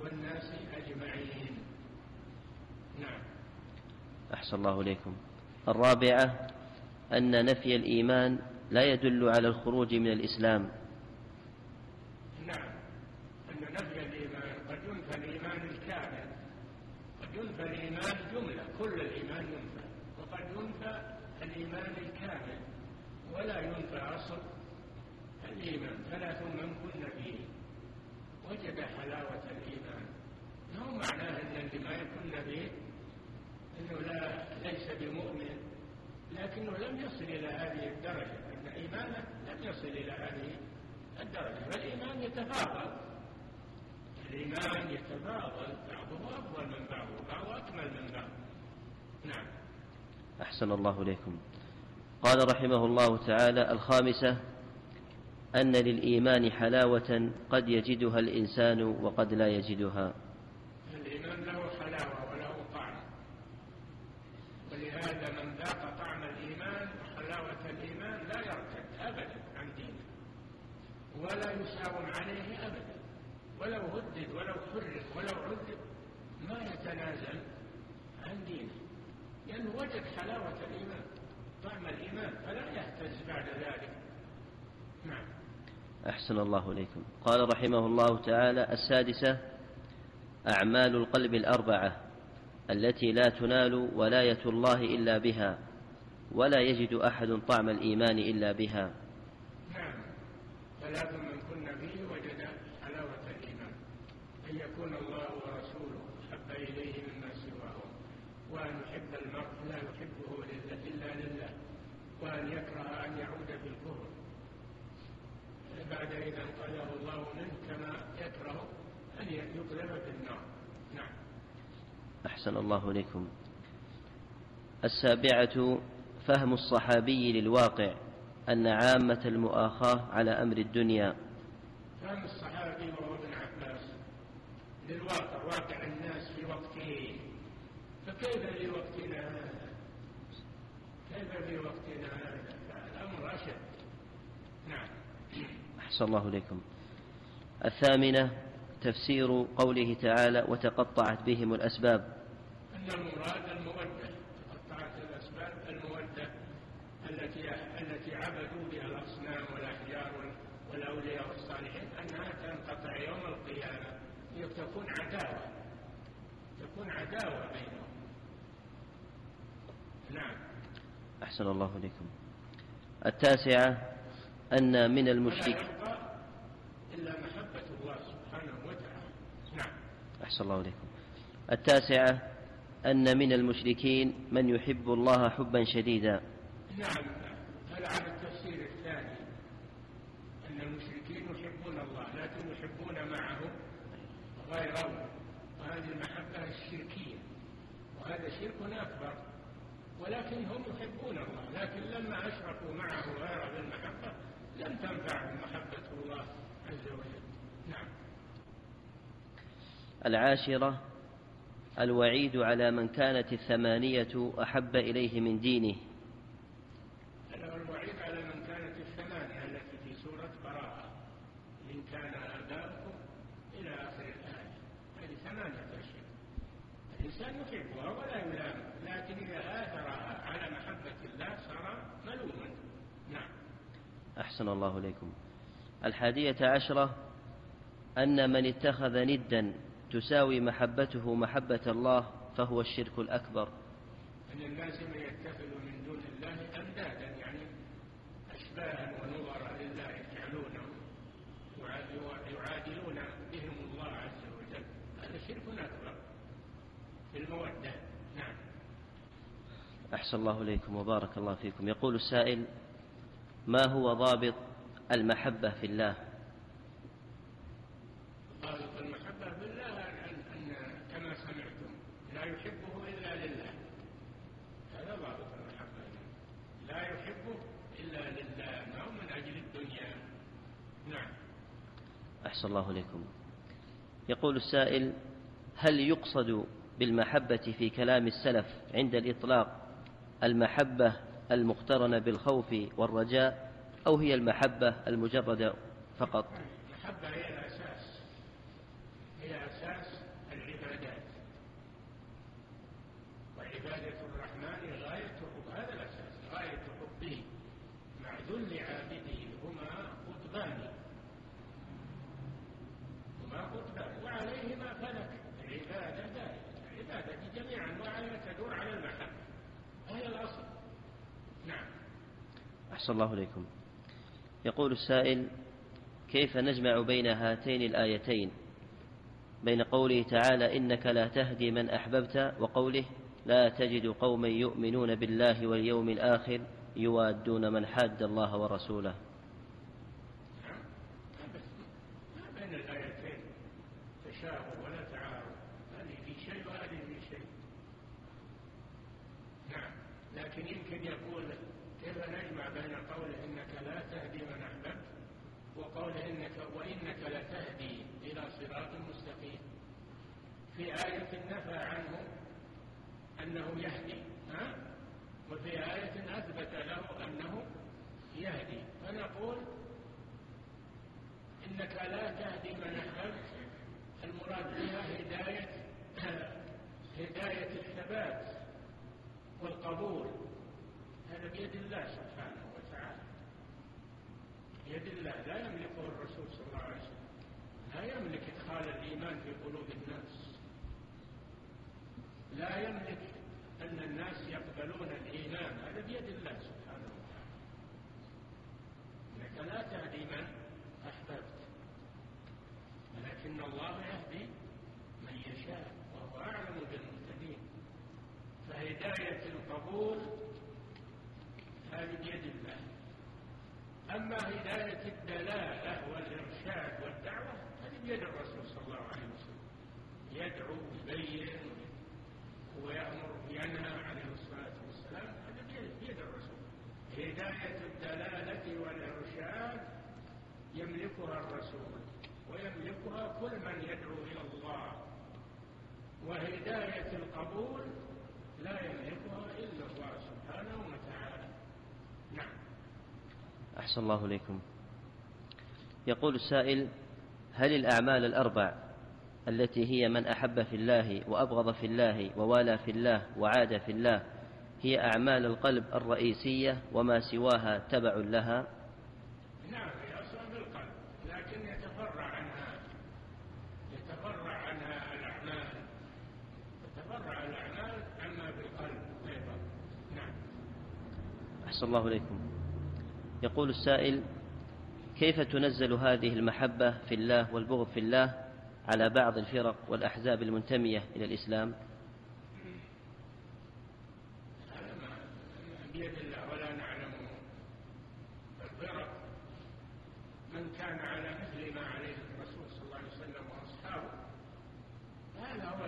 والناس أجمعين نعم أحسن الله إليكم. الرابعة أن نفي الإيمان لا يدل على الخروج من الإسلام. نعم. أن نفي الإيمان قد ينفى الإيمان الكامل. قد ينفى الإيمان جملة. كل الإيمان ينفى. وقد ينفى الإيمان الكامل. ولا ينفى أصل الإيمان. ثلاث من كن فيه. وجد حلاوة الإيمان. ما هو معناه أن اللي ما يكون فيه. أنه لا ليس بمؤمن لكنه لم يصل إلى هذه الدرجة. أن إيمانه لم يصل إلى هذه الدرجة. فالإيمان يتفاضل. الإيمان يتفاضل. بعضه أفضل من بعض وبعضه أكمل من بعض نعم. أحسن الله إليكم. قال رحمه الله تعالى الخامسة أن للإيمان حلاوة قد يجدها الإنسان وقد لا يجدها الإيمان له حلاوة وله طعم ولهذا من ذاق طعم الإيمان وحلاوة الإيمان لا يرتد أبدا عن دينه ولا يساوم عليه أبدا ولو هدد ولو حرق ولو عذب ما يتنازل عن دينه. لأنه وجد حلاوة الإيمان طعم الإيمان فلا يهتز بعد ذلك. نعم. أحسن الله إليكم. قال رحمه الله تعالى السادسة أعمال القلب الأربعة التي لا تنال ولاية الله إلا بها ولا يجد أحد طعم الإيمان إلا بها. نعم. ثلاث من كن فيه وجد حلاوة الإيمان أن يكون الله ورسوله أحب إليه مما سواه وأن يحب المرء لا يحبه إلا لله وأن يكره أن يعود في الكفر بعد إذا انقذه الله منه كما يكره أن يقذف في النار نعم أحسن الله إليكم. السابعة فهم الصحابي للواقع أن عامة المؤاخاة على أمر الدنيا. فهم الصحابي وهو ابن عباس للواقع واقع الناس في وقته فكيف في وقتنا هذا؟ كيف في وقتنا هذا؟ الأمر أشد. نعم. أحسن الله إليكم. الثامنة تفسير قوله تعالى وتقطعت بهم الأسباب. المراد المودة تقطعت الأسباب المودة التي التي عبدوا بها الأصنام والأحجار والأولياء والصالحين أنها تنقطع يوم القيامة. تكون عداوة تكون عداوة بينهم. نعم. أحسن الله إليكم. التاسعة أن من المشرك إلا محبة الله سبحانه وتعالى. نعم. أحسن الله إليكم. التاسعة أن من المشركين من يحب الله حبا شديدا. نعم هذا على التفسير الثاني. أن المشركين يحبون الله لكن يحبون معه غيره وهذه المحبة الشركية. وهذا شرك أكبر. ولكن هم يحبون الله لكن لما أشركوا معه غيره بالمحبة لم تنفعهم محبة الله عز وجل. نعم. العاشرة الوعيد على من كانت الثمانية أحب إليه من دينه. الوعيد على من كانت الثمانية التي في سورة براءة إن كان آباؤكم إلى آخر الآية. هذه ثمانية أشياء. الإنسان يحبها ولا يلام لكن إذا آثرها على محبة الله صار ملوما. نعم. أحسن الله إليكم. الحادية عشرة أن من اتخذ ندا تساوي محبته محبة الله فهو الشرك الأكبر. أن الناس من يتخذ من دون الله أندادا يعني أشباها ونظرا لله يجعلونهم يعادلون بهم الله عز وجل. هذا شرك أكبر في المودة. نعم. أحسن الله إليكم وبارك الله فيكم. يقول السائل ما هو ضابط المحبة في الله ضابط المحبة في الله أن, أن كما سمعتم لا يحبه إلا لله هذا ضابط المحبة لا يحبه إلا لله ما هو من أجل الدنيا نعم أحسن الله إليكم يقول السائل هل يقصد بالمحبة في كلام السلف عند الإطلاق المحبة المقترنة بالخوف والرجاء أو هي المحبة المجردة فقط؟ أحسن الله إليكم. يقول السائل كيف نجمع بين هاتين الآيتين؟ بين قوله تعالى إنك لا تهدي من أحببت وقوله لا تجد قوما يؤمنون بالله واليوم الآخر يوادون من حاد الله ورسوله ما بين الآيتين تشابه ولا تعارض هذه في شيء وهذه في شيء نعم لكن يمكن يقول كيف نجمع بين قوله إنك لا تهدي من أحببت وقوله إنك وإنك لتهدي إلى صراط مستقيم في آية نفى عنه أنه يهدي ها؟ وفي آية أثبت له أنه يهدي. فنقول إنك لا تهدي من أحببت. المراد بها هداية هداية الثبات والقبول. هذا بيد الله سبحانه وتعالى. بيد الله. لا يملكه الرسول صلى الله عليه وسلم. لا يملك إدخال الإيمان في قلوب الناس. لا يملك أن الناس يقبلون الإيمان. هذا بيد الله سبحانه وتعالى. إنك لا تهدي من أحببت. ولكن الله يهدي من يشاء وهو أعلم بالمهتدين. فهداية القبول هذه بيد الله. أما هداية الدلالة والإرشاد والدعوة هذه بيد الرسول صلى الله عليه وسلم. يدعو يبين ويأمر ينهى عليه الصلاة والسلام هذا بيد الرسول. هداية الدلالة والإرشاد يملكها الرسول ويملكها كل من يدعو إلى الله. وهداية القبول لا يملكها إلا الله سبحانه وتعالى. نعم. أحسن الله إليكم. يقول السائل هل الأعمال الأربع التي هي من أحب في الله وأبغض في الله ووالى في الله وعاد في الله هي أعمال القلب الرئيسية وما سواها تبع لها. نعم هي أصلا بالقلب لكن يتفرع عنها يتفرع عنها الأعمال يتفرع الأعمال عما بالقلب أيضا. نعم. أحسن الله إليكم. يقول السائل كيف تنزل هذه المحبة في الله والبغض في الله؟ على بعض الفرق والأحزاب المنتمية إلى الإسلام هذا ما بيد الله ولا نعلم الفرق من كان على مثل ما عليه الرسول صلى الله عليه وسلم واصحابه هذا هو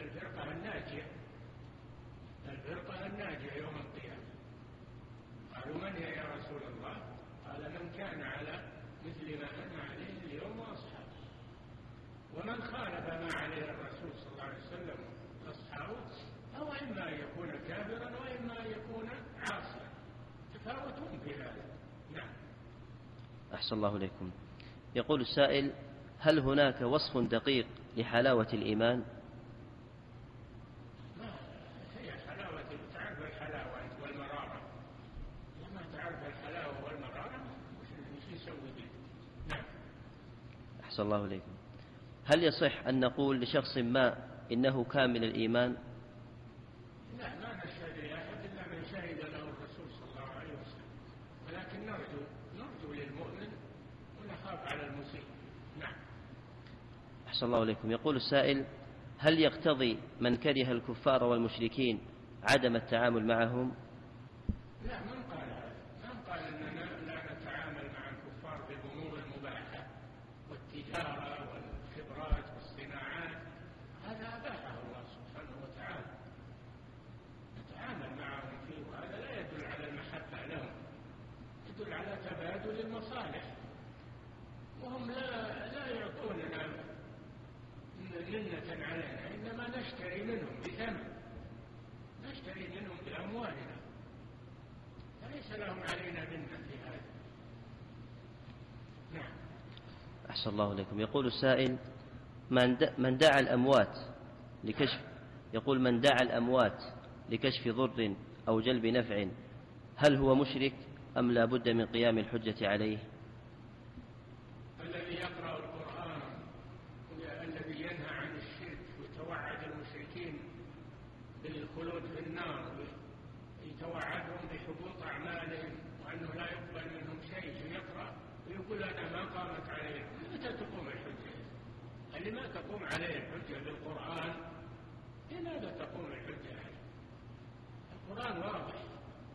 الفرقه الناجيه الفرقه الناجيه يوم القيامه قالوا من هي يا رسول الله قال من كان على مثل ما أنا عليه اليوم واصحابه ومن خالف ما عليه الرسول صلى الله عليه وسلم واصحابه أو اما ان يكون كافرا واما ان يكون عاصيا تفاوتون في هذا نعم أحسن الله إليكم يقول السائل هل هناك وصف دقيق لحلاوة الإيمان؟ أحسن الله إليكم. هل يصح أن نقول لشخص ما إنه كامل الإيمان لا ما نشهد لأحد إلا من شهد له الرسول صلى الله عليه وسلم ولكن نرجو نرجو للمؤمن ونخاف على المسيء نعم أحسن الله إليكم يقول السائل هل يقتضي من كره الكفار والمشركين عدم التعامل معهم لا من قال هذا من قال اننا لا نتعامل مع الكفار بالامور المباحه والتجاره والخبرات والصناعات هذا اباحه الله سبحانه وتعالى نتعامل معهم فيه وهذا لا يدل على المحبه لهم يدل على تبادل المصالح وهم لا لا يعطوننا منة علينا انما نشتري منهم بثمن نشتري منهم باموالنا فليس لهم علينا منة في هذا نعم أحسن الله إليكم يقول السائل من من دعا الأموات لكشف يقول من دعا الأموات لكشف ضر أو جلب نفع هل هو مشرك أم لا بد من قيام الحجة عليه الذي يقرأ القرآن الذي ينهى عن الشرك ويتوعد المشركين بالخلود في النار يتوعدهم بحبوط أعمالهم وأنه لا يقبل منهم شيء يجي يقرأ ويقول أنا ما قامت عليه متى تقوم الحجة اللي ما تقوم عليه الحجة بالقرآن لماذا تقوم الحجة عليه؟ القرآن واضح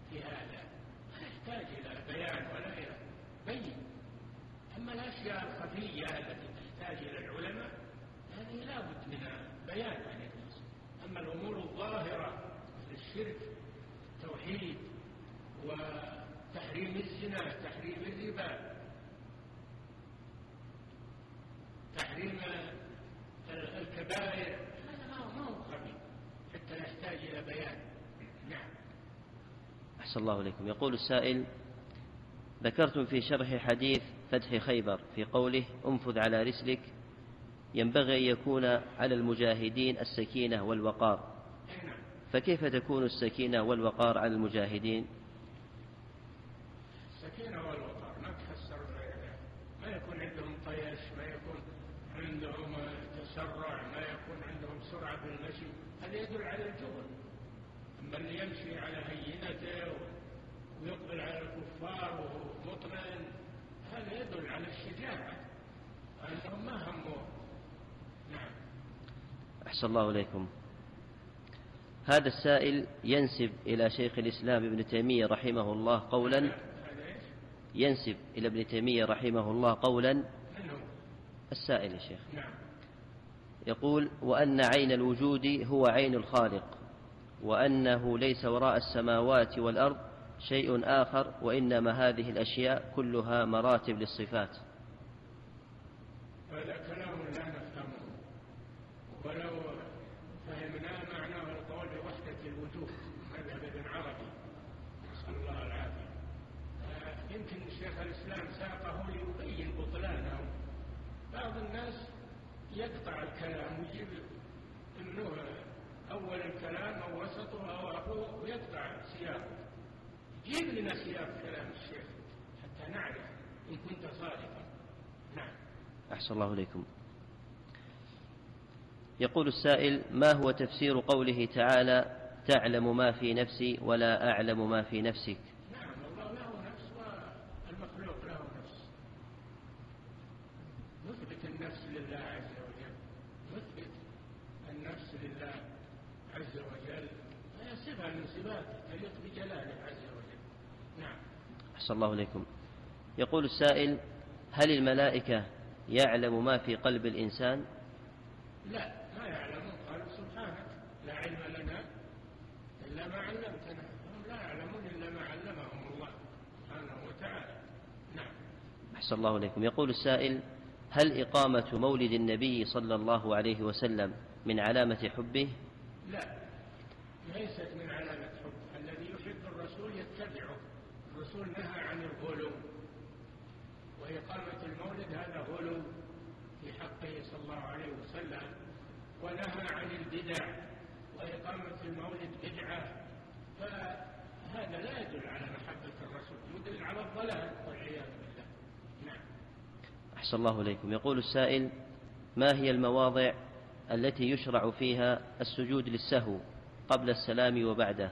في هذا لا يحتاج إلى بيان ولا إلى بين أما الأشياء الخفية التي تحتاج إلى العلماء هذه لابد من بيان عن الناس. أما الأمور الظاهرة مثل الشرك التوحيد وتحريم الزنا تحريم الربا تحريم هذا ما هو خفي حتى يحتاج إلى بيان نعم أحسن الله إليكم. يقول السائل ذكرتم في شرح حديث فتح خيبر في قوله انفذ على رسلك. ينبغي أن يكون على المجاهدين السكينة والوقار. فكيف تكون السكينة والوقار على المجاهدين السكينة والوقار ما تفسر ما يكون عندهم طيش ما يكون عندهم تسرع ما يكون عندهم سرعة في المشي هذا يدل على الجبن أما اللي يمشي على هينته ويقبل على هذا يدل على الشجاعة أنهم ما هموا. نعم. أحسن الله إليكم. هذا السائل ينسب إلى شيخ الإسلام ابن تيمية رحمه الله قولا؟ ينسب إلى ابن تيمية رحمه الله قولا؟ السائل يا شيخ. نعم. يقول وأن عين الوجود هو عين الخالق وأنه ليس وراء السماوات والأرض شيء آخر وإنما هذه الأشياء كلها مراتب للصفات. هذا كلام لا نفهمه. ولو فهمناه معناه القول بوحدة الوجود مذهب ابن عربي. نسأل الله العافية. آه، يمكن شيخ الإسلام ساقه ليبين بطلانه. بعض الناس يقطع الكلام ويجيب إنه أول الكلام أو وسطه أو اخره ويقطع سياقه. جيب لنا سياق كلام الشيخ حتى نعرف إن كنت صادقا. نعم. أحسن الله إليكم. يقول السائل ما هو تفسير قوله تعالى تعلم ما في نفسي ولا أعلم ما في نفسك نعم الله له نفس والمخلوق له نفس نثبت النفس لله عز وجل نثبت النفس لله عز وجل هي صفة من صفاته تليق بجلاله عز وجل نعم أحسن الله إليكم. يقول السائل هل الملائكة يعلم ما في قلب الإنسان؟ لا ما يعلم قال سبحانك لا علم لنا إلا ما علمتنا. هم لا يعلمون إلا ما علمهم الله سبحانه وتعالى. نعم. أحسن الله إليكم. يقول السائل هل إقامة مولد النبي صلى الله عليه وسلم من علامة حبه؟ لا ليست من علامة حب الذي يحب الرسول يتبعه الرسول نهى عن الغلو. وإقامة المولد هذا غلو في حقه صلى الله عليه وسلم. ونهى عن البدع وإقامة المولد بدعة. فهذا لا يدل على محبة الرسول يدل على الضلال والعياذ بالله. نعم. أحسن الله إليكم. يقول السائل ما هي المواضع التي يشرع فيها السجود للسهو قبل السلام وبعده؟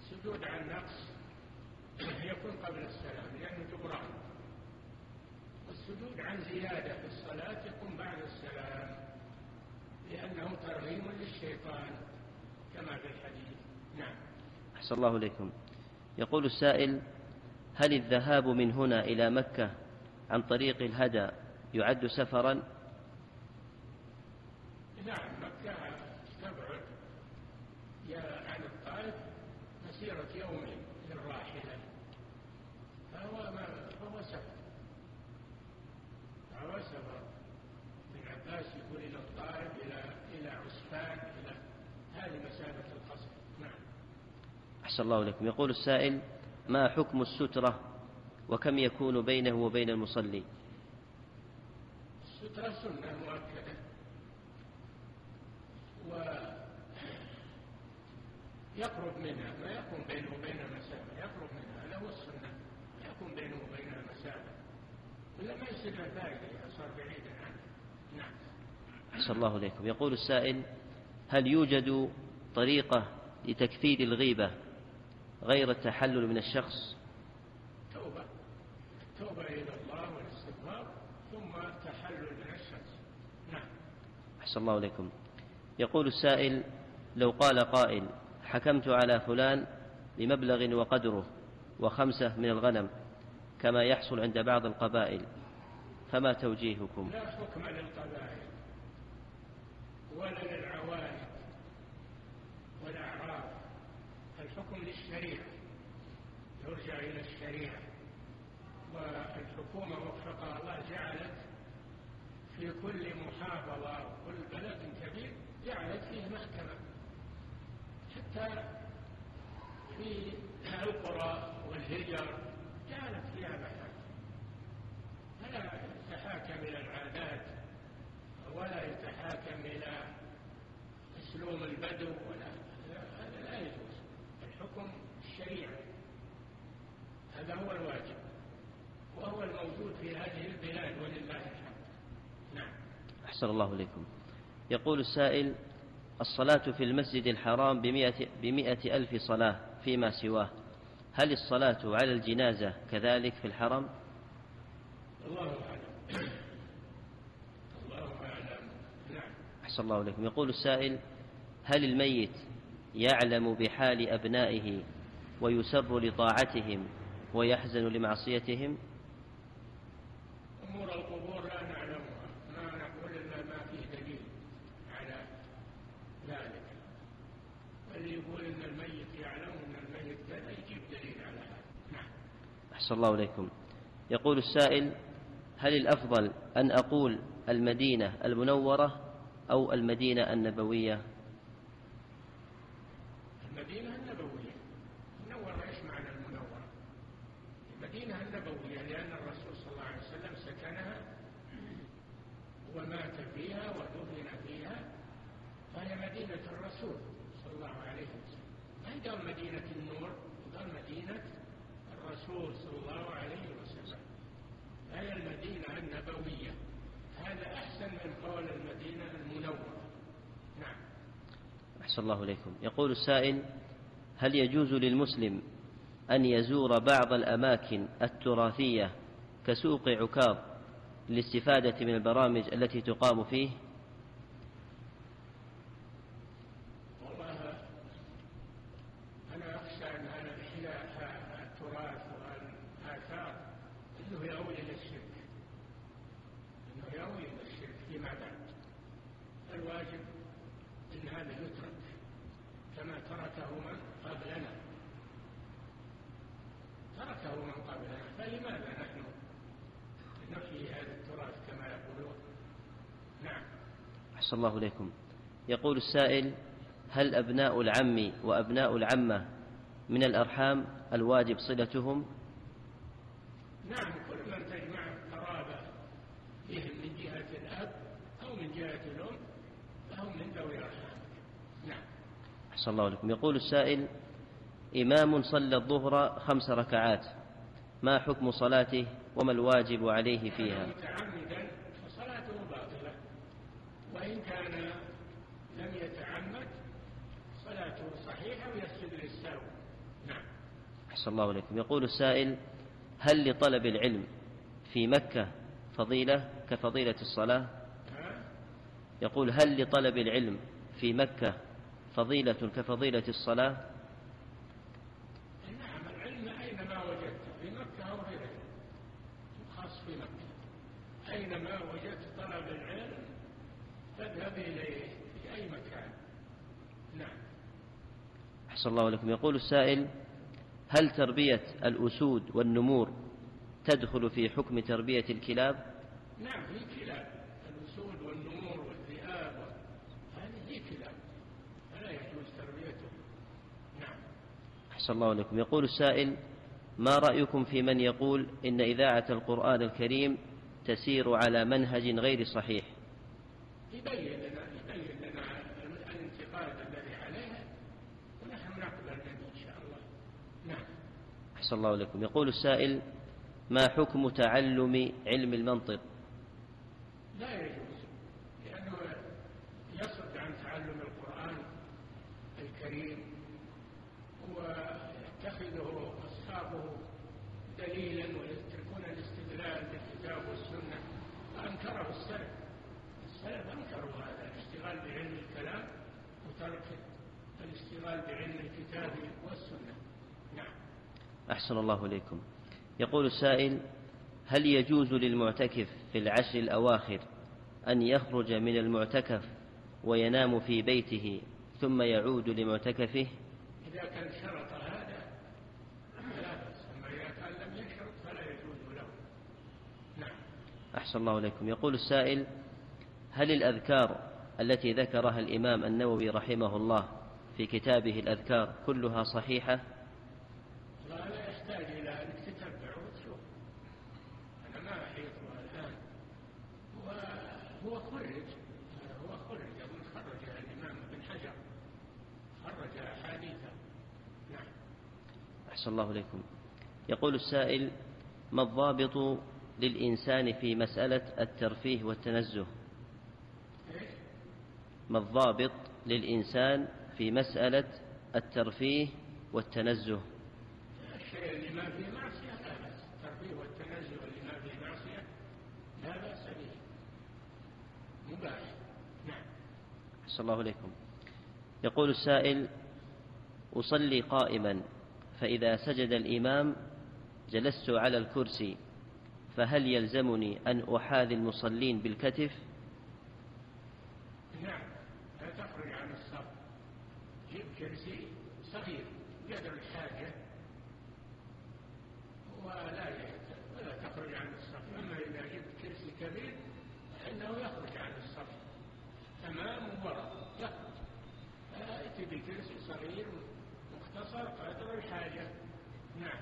السجود عن النقص. يكون قبل السلام لأنه جبران والسجود عن زيادة في الصلاة يكون بعد السلام لأنه ترغيم للشيطان كما في الحديث. نعم. أحسن الله إليكم. يقول السائل هل الذهاب من هنا إلى مكة عن طريق الهدى يعد سفرا؟ نعم مكة تبعد يا عن الطائف مسيرة يومين للراحلة فهو ما فهو سفر. فهو سفر. ابن عباس يقول إلى الطائف إلى إلى عسفان إلى هذه مسافة القصر. نعم. أحسن الله إليكم. يقول السائل ما حكم السترة؟ وكم يكون بينه وبين المصلي؟ السترة سنة مؤكدة. و يقرب منها ما يكون بينه وبينها مسافة يقرب منها هذا هو السنة ما يكون بينه وبينها مسافة إلا ما يصير له فائدة إذا صار بعيدا عنه. نعم. أحسن الله إليكم. يقول السائل هل يوجد طريقة لتكثير الغيبة غير التحلل من الشخص؟ توبة. التوبة إلى الله والاستغفار ثم التحلل من الشخص. نعم. أحسن الله إليكم. يقول السائل لو قال قائل حكمت على فلان بمبلغ وقدره وخمسة من الغنم كما يحصل عند بعض القبائل فما توجيهكم؟ لا حكم للقبائل ولا للعوائد والأعراف الحكم للشريعة يرجع إلى الشريعة. والحكومة وفقها الله جعلت في كل محافظة وكل بلد كبير جعلت فيه محكمة. حتى في القرى والهجر جعلت فيها محاكم. فلا يتحاكم إلى العادات ولا يتحاكم إلى أسلوب البدو ولا هذا لا يجوز. الحكم الشريعة. هذا هو الواجب. وهو الموجود في هذه البلاد ولله الحمد. نعم. أحسن الله إليكم. يقول السائل الصلاة في المسجد الحرام بمئة, بمئة ألف صلاة فيما سواه. هل الصلاة على الجنازة كذلك في الحرم؟ الله أعلم. الله أعلم. نعم. أحسن الله إليكم. يقول السائل هل الميت يعلم بحال أبنائه ويسر لطاعتهم ويحزن لمعصيتهم؟ أمور القبور لا نعلمها ما نقول إلا ما فيه دليل على ذلك اللي يقول إن الميت يعلم إن الميت كذا يجيب دليل على هذا نعم أحسن الله إليكم يقول السائل هل الأفضل أن أقول المدينة المنورة أو المدينة النبوية المدينة النبوية منورة إيش معنى المنورة المدينة النبوية لأن الرسول صلى الله عليه وسلم سكنها ومات فيها ودفن فيها فهي مدينة الرسول صلى الله عليه وسلم ما قال مدينة النور قال مدينة الرسول صلى الله عليه وسلم هي المدينة النبوية هذا أحسن من قول المدينة المنورة نعم أحسن الله إليكم يقول السائل هل يجوز للمسلم أن يزور بعض الأماكن التراثية كسوق عكاظ للاستفادة من البرامج التي تقام فيه والله أنا أخشى أن هذا الإحياء التراث والآثار أنه يؤول إلى الشرك أنه يؤول إلى الشرك فيما بعد الواجب أن هذا يترك كما تركه من قبلنا تركه من قبلنا فلماذا نحن نحيي هذا التراث كما يقولون نعم أحسن الله إليكم. يقول السائل هل أبناء العم وأبناء العمة من الأرحام الواجب صلتهم؟ نعم كل من تجمع قرابة بهم من جهة الأب أو من جهة الأم فهم من ذوي الأرحام. نعم. أحسن الله لكم يقول السائل إمام صلى الظهر خمس ركعات ما حكم صلاته وما الواجب عليه فيها متعمدا فصلاته باطلة وإن كان لم يتعمد صلاته صحيحة ويسجد للسهو نعم أحسن الله عليكم يقول السائل هل لطلب العلم في مكة فضيلة كفضيلة الصلاة؟ يقول هل لطلب العلم في مكة فضيلة كفضيلة الصلاة؟ نعم العلم أينما وجدته في مكة أو غيرها. خاص في مكة. أينما وجدت طلب العلم فاذهب إليه في أي مكان. نعم. أحسن الله عليكم يقول السائل هل تربية الأسود والنمور تدخل في حكم تربية الكلاب؟ نعم في كلاب. الأسود والنمور والذئاب هذه هي كلاب. فلا يجوز تربيته نعم. أحسن الله عليكم يقول السائل ما رأيكم في من يقول إن إذاعة القرآن الكريم تسير على منهج غير صحيح؟ يبين لنا الانتقاد الذي عليها ونحن نقبل منه إن شاء الله نعم أحسن الله عليكم يقول السائل ما حكم تعلم علم المنطق؟ لا يجوز أحسن الله إليكم. يقول السائل هل يجوز للمعتكف في العشر الأواخر أن يخرج من المعتكف وينام في بيته ثم يعود لمعتكفه؟ إذا كان شرط هذا لا بأس. أما إذا كان لم يشرط فلا يجوز له. نعم. أحسن الله إليكم. يقول السائل هل الأذكار التي ذكرها الإمام النووي رحمه الله في كتابه الأذكار كلها صحيحة لا لا يحتاج إلى أن تتبع وتشوف أنا ما أحيطها الآن وهو خرج هو خرج أظن خرج الإمام ابن حجر خرج أحاديثه نعم أحسن الله إليكم يقول السائل ما الضابط للإنسان في مسألة الترفيه والتنزه؟ ما الضابط للإنسان في مسألة الترفيه والتنزه؟ الشيء اللي ما فيه معصية لا بأس الترفيه والتنزه اللي ما فيه معصية لا بأس به مباح نعم أحسن الله إليكم يقول السائل أصلي قائما. فإذا سجد الإمام جلست على الكرسي فهل يلزمني أن أحاذي المصلين بالكتف؟ نعم لا تخرج عن الصف. جيب كرسي صغير قدر الحاجة ولا يحتاج ولا تخرج عن الصف أما إذا جبت كرسي كبير فإنه يخرج عن الصف أمام ووراء يخرج فأتي بكرسي صغير مختصر قدر الحاجة نعم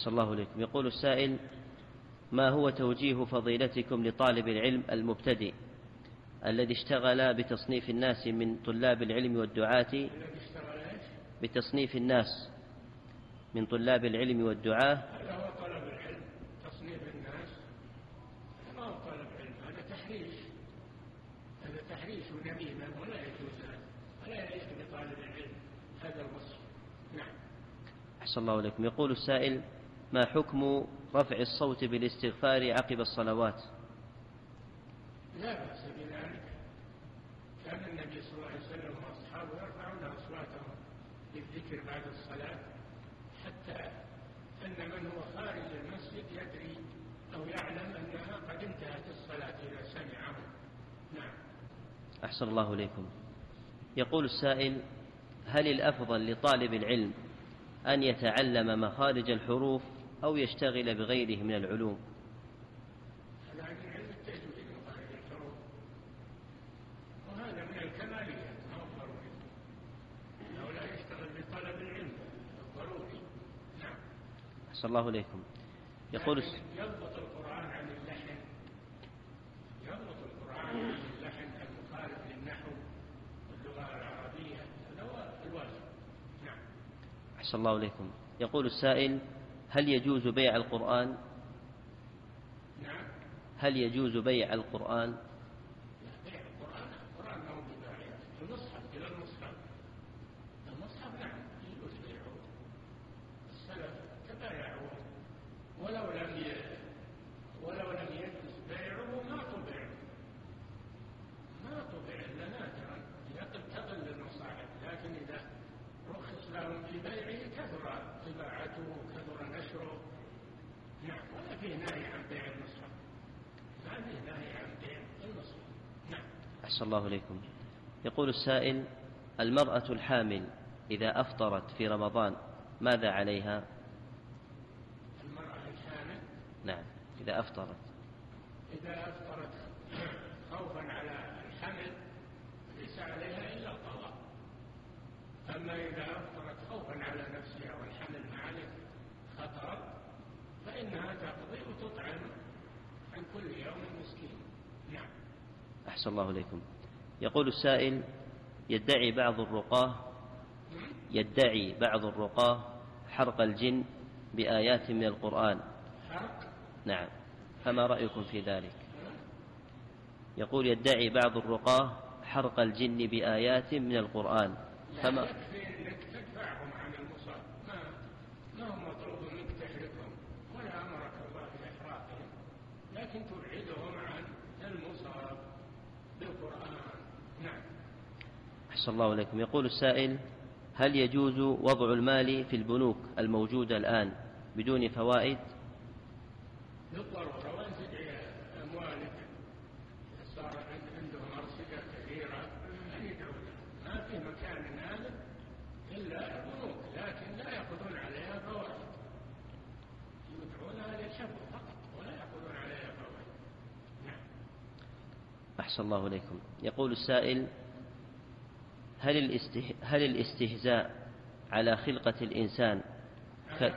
أحسن الله إليكم. يقول السائل ما هو توجيه فضيلتكم لطالب العلم المبتدئ الذي اشتغل بتصنيف الناس من طلاب العلم والدعاة؟ بتصنيف الناس من طلاب العلم والدعاة؟ هذا هو طلب العلم تصنيف الناس. ما هو طلب علم هذا تحريش. هذا تحريش ونميمة ولا يجوز ولا يليق بطالب العلم هذا الوصف. نعم. أحسن الله إليكم. يقول السائل ما حكم رفع الصوت بالاستغفار عقب الصلوات؟ لا بأس بذلك. كان النبي صلى الله عليه وسلم وأصحابه يرفعون أصواتهم بالذكر بعد الصلاة حتى أن من هو خارج المسجد يدري أو يعلم أنها قد انتهت الصلاة إذا سمعه. نعم. أحسن الله إليكم. يقول السائل هل الأفضل لطالب العلم أن يتعلم مخارج الحروف أو يشتغل بغيره من العلوم. أحسن الله إليكم. يقول يضبط القرآن عن اللحن يضبط القرآن عن اللحن المخالف للنحو واللغة العربية هذا هو الواجب نعم أحسن الله إليكم. يقول السائل هل يجوز بيع القرآن؟ نعم. هل يجوز بيع القرآن لا بيع القرآن القرآن ما هو ببايع المصحف إلى المصحف المصحف نعم يجوز بيعه السلف تبايعوا ولو لم ي... ولو لم يجوز بيعه ما طبع ما طبع إلا نادرا إذا قد تقل المصاحف لكن إذا رخص لهم في بيعه كثر طباعته كثر نشره نعم ولا فيه نهي عن بيع المصحف ما فيه نهي عن بيع المصحف نعم أحسن الله إليكم يقول السائل المرأة الحامل إذا أفطرت في رمضان ماذا عليها؟ المرأة الحامل؟ نعم إذا أفطرت. إذا أفطرت خوفا على الحمل ليس عليها إلا القضاء. أما إذا أفطرت خوفا على نفسها والحمل ما عليه خطر فإنها تقضي وتطعم عن كل يوم مسكين. نعم. أحسن الله إليكم. يقول السائل يدعي بعض الرقاة يدعي بعض الرقاة حرق الجن بآيات من القرآن. حرق؟ نعم. فما رأيكم في ذلك؟ يقول يدعي بعض الرقاة حرق الجن بآيات من القرآن. فما يكفي انك تدفعهم عن المصاب ما ما هو مطلوب منك تحرقهم ولا امرك الله باحراقهم لكن تبعدهم عن المصاب بالقران نعم أحسن الله إليكم. يقول السائل هل يجوز وضع المال في البنوك الموجودة الآن بدون فوائد؟ بالضرورة وأن تدعي أموالك. صار عندهم أرصدة كثيرة أن يدعوا ما في مكان آمن إلا البنوك لكن لا يأخذون عليها فوائد. يدعونها للشفر فقط ولا يأخذون عليها فوائد. نعم. أحسن الله إليكم. يقول السائل هل, الاسته... هل الاستهزاء على خلقة الإنسان ك...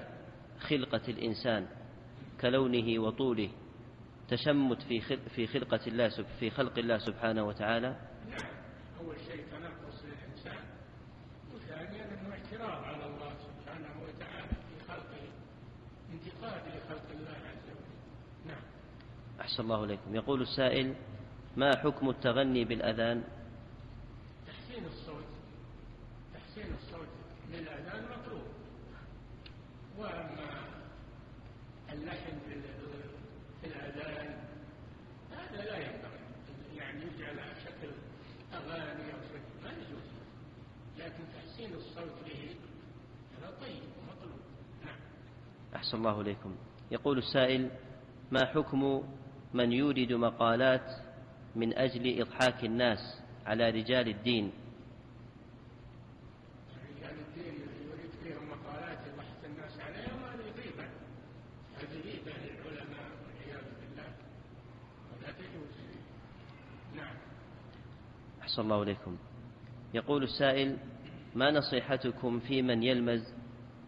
خلقة الإنسان كلونه وطوله تشمت في في خلقة الله في خلق الله سبحانه وتعالى؟ نعم أول شيء تنقص للإنسان وثانيا أنه اعتراض على الله سبحانه وتعالى في خلقه انتقاد لخلق الله عز وجل. نعم. أحسن الله إليكم. يقول السائل ما حكم التغني بالأذان تحسين الصوت تحسين الصوت للأذان مطلوب وأما اللحن في الأذان هذا لا ينبغي. يعني يجعل على شكل أغاني أو شكل ما يجوز. لكن تحسين الصوت به هذا طيب ومطلوب. نعم. أحسن الله إليكم. يقول السائل ما حكم من يورد مقالات من أجل إضحاك الناس على رجال الدين رجال الدين يريد فيهم مقالات يضحك الناس عليها وهذه غيبة هذه غيبة للعلماء والعياذ بالله ولا تجوز نعم أحسن الله إليكم يقول السائل ما نصيحتكم في من يلمز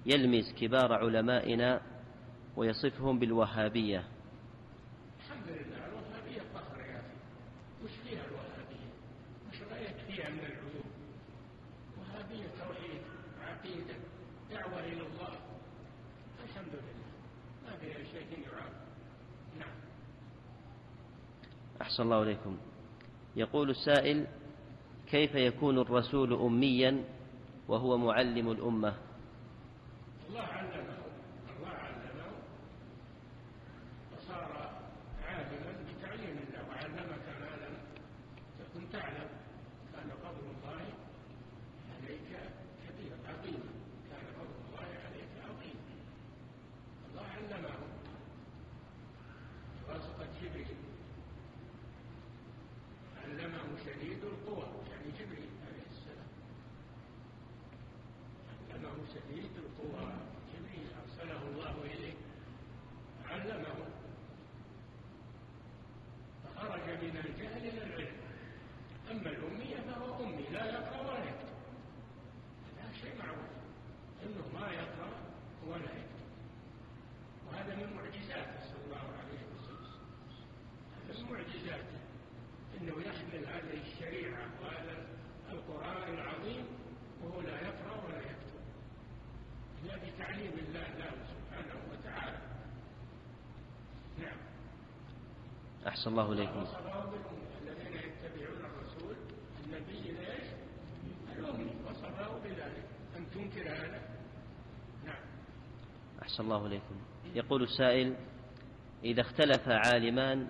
يلمز كبار علمائنا ويصفهم بالوهابية؟ الحمد لله الوهابية فخر يا أخي. وش فيها الوهابية؟ وش رأيت فيها من العيوب؟ وهابية توحيد عقيدة دعوة إلى الله. الحمد لله. ما فيها شيء يعاب. نعم. أحسن الله إليكم يقول السائل كيف يكون الرسول أميا وهو معلم الأمة الله علمه الله علمه فصار عالما بتعليم الله وعلمك ما لم تكن تعلم كان فضل الله عليك كبيرا عظيما كان فضل الله عليك عظيما الله علمه بواسطة جبريل علمه شديد القوى يعني جبريل عليه السلام علمه شديد القوى جبريل أرسله الله إليه علمه. فخرج من الجهل إلى العلم أما الأمية فهو أمي لا يقرأ ولا يكتب هذا شيء معروف أنه ما يقرأ ولا يكتب وهذا من معجزاته صلى الله عليه وسلم هذا من معجزاته انه يحمل هذه الشريعه وهذا القران العظيم وهو لا يقرا ولا يكتب الا بتعليم الله له سبحانه وتعالى. نعم. أحسن الله إليكم. الذين يتبعون الرسول النبي ليش؟ الأمي وصفه بذلك. أن تنكر هذا؟ نعم. أحسن الله إليكم. يقول السائل إذا اختلف عالمان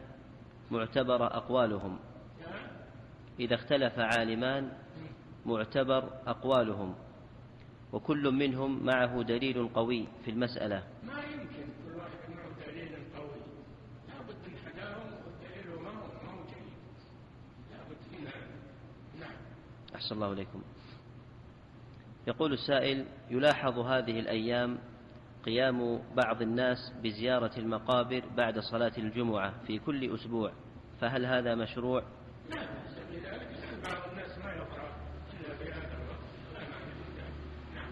معتبر أقوالهم. نعم. إذا اختلف عالمان معتبر أقوالهم. وكل منهم معه دليل قوي في المسألة. ما يمكن كل واحد معه دليل قوي. لابد من حداهم والدليل ما هو ما هو جيد. لابد هذا نعم. أحسن الله إليكم. يقول السائل يلاحظ هذه الأيام قيام بعض الناس بزيارة المقابر بعد صلاة الجمعة في كل أسبوع فهل هذا مشروع؟ لا بأس بذلك لأن بعض الناس ما يقرأ إلا بهذا الوقت لا معنى من ذلك نعم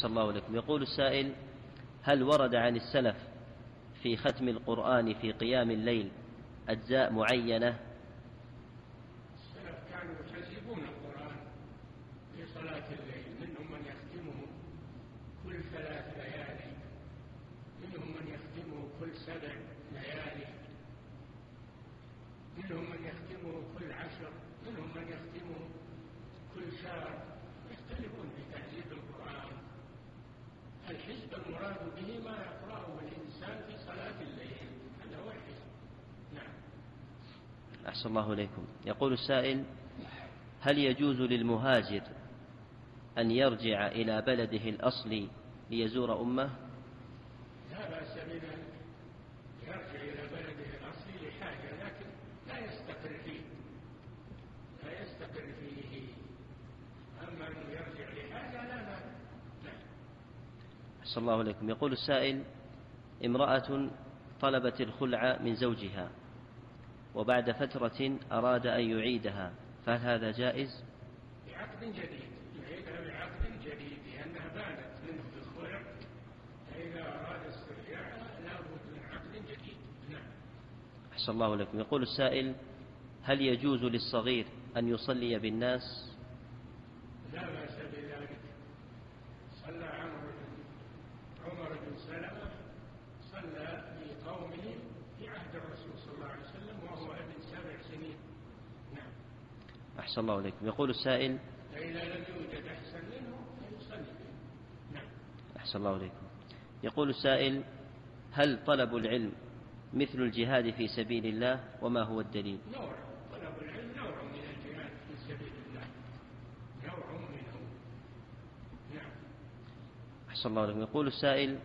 أحسن الله إليكم يقول السائل هل ورد عن السلف في ختم القرآن في قيام الليل أجزاء معينة؟ السلف كانوا يحزبون القرآن في صلاة الليل منهم من يختمه كل ثلاث ليالي منهم من يختمه كل سبع ليالي منهم من يختمه كل عشر منهم من يختمه كل شهر يختلفون في تهذيب القرآن الحزب المراد به ما يقرأه الإنسان في صلاة الليل هذا هو الحزب نعم أحسن الله إليكم. يقول السائل هل يجوز للمهاجر أن يرجع إلى بلده الأصلي ليزور أمه؟ لا بأس بذلك يرجع إلى بلده الأصلي لحاجة لكن لا يستقر فيه. لا يستقر فيه. أما أنه يرجع لحاجة لا لا أحسن الله عليكم يقول السائل امرأة طلبت الخلع من زوجها. وبعد فترة أراد أن يعيدها فهل هذا جائز؟ بعقد جديد يعيدها بعقد جديد لأنها بانت منه في الخلع فإذا أراد استرجاعها لابد من عقد جديد نعم أحسن الله عليكم يقول السائل هل يجوز للصغير أن يصلي بالناس؟ لا بأس بذلك صلى عمرو بن عمر بن سلمة صلى لقومه في عهد الرسول صلى الله عليه وسلم وهو ابن سبع سنين نعم أحسن الله عليكم يقول السائل فإذا لم يوجد أحسن نعم أحسن الله عليكم يقول السائل هل طلب العلم مثل الجهاد في سبيل الله وما هو الدليل؟ نوع طلب العلم نوع من الجهاد في سبيل الله نوع منه نعم أحسن الله عليكم يقول السائل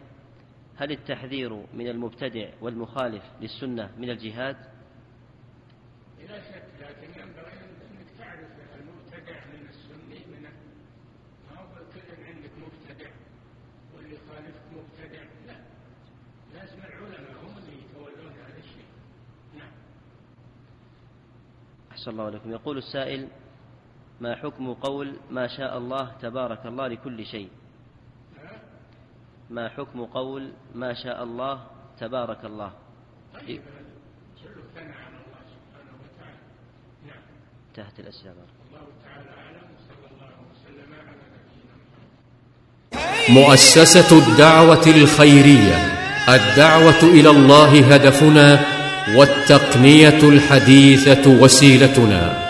هل التحذير من المبتدع والمخالف للسنة من الجهاد بلا شك لكن ينبغي انك تعرف المبتدع من السني من ما هو كل عندك مبتدع واللي خالفك مبتدع لا لازم العلماء هم اللي يتولون هذا الشيء نعم أحسن الله عليكم يقول السائل ما حكم قول ما شاء الله تبارك الله لكل شيء؟ ما حكم قول ما شاء الله تبارك الله؟ طيب ثناء على الله سبحانه وتعالى. نعم. انتهت الأسئلة. الله تعالى أعلم وصلى الله وسلم على نبينا محمد. مؤسسة الدعوة الخيرية. الدعوة إلى الله هدفنا والتقنية الحديثة وسيلتنا.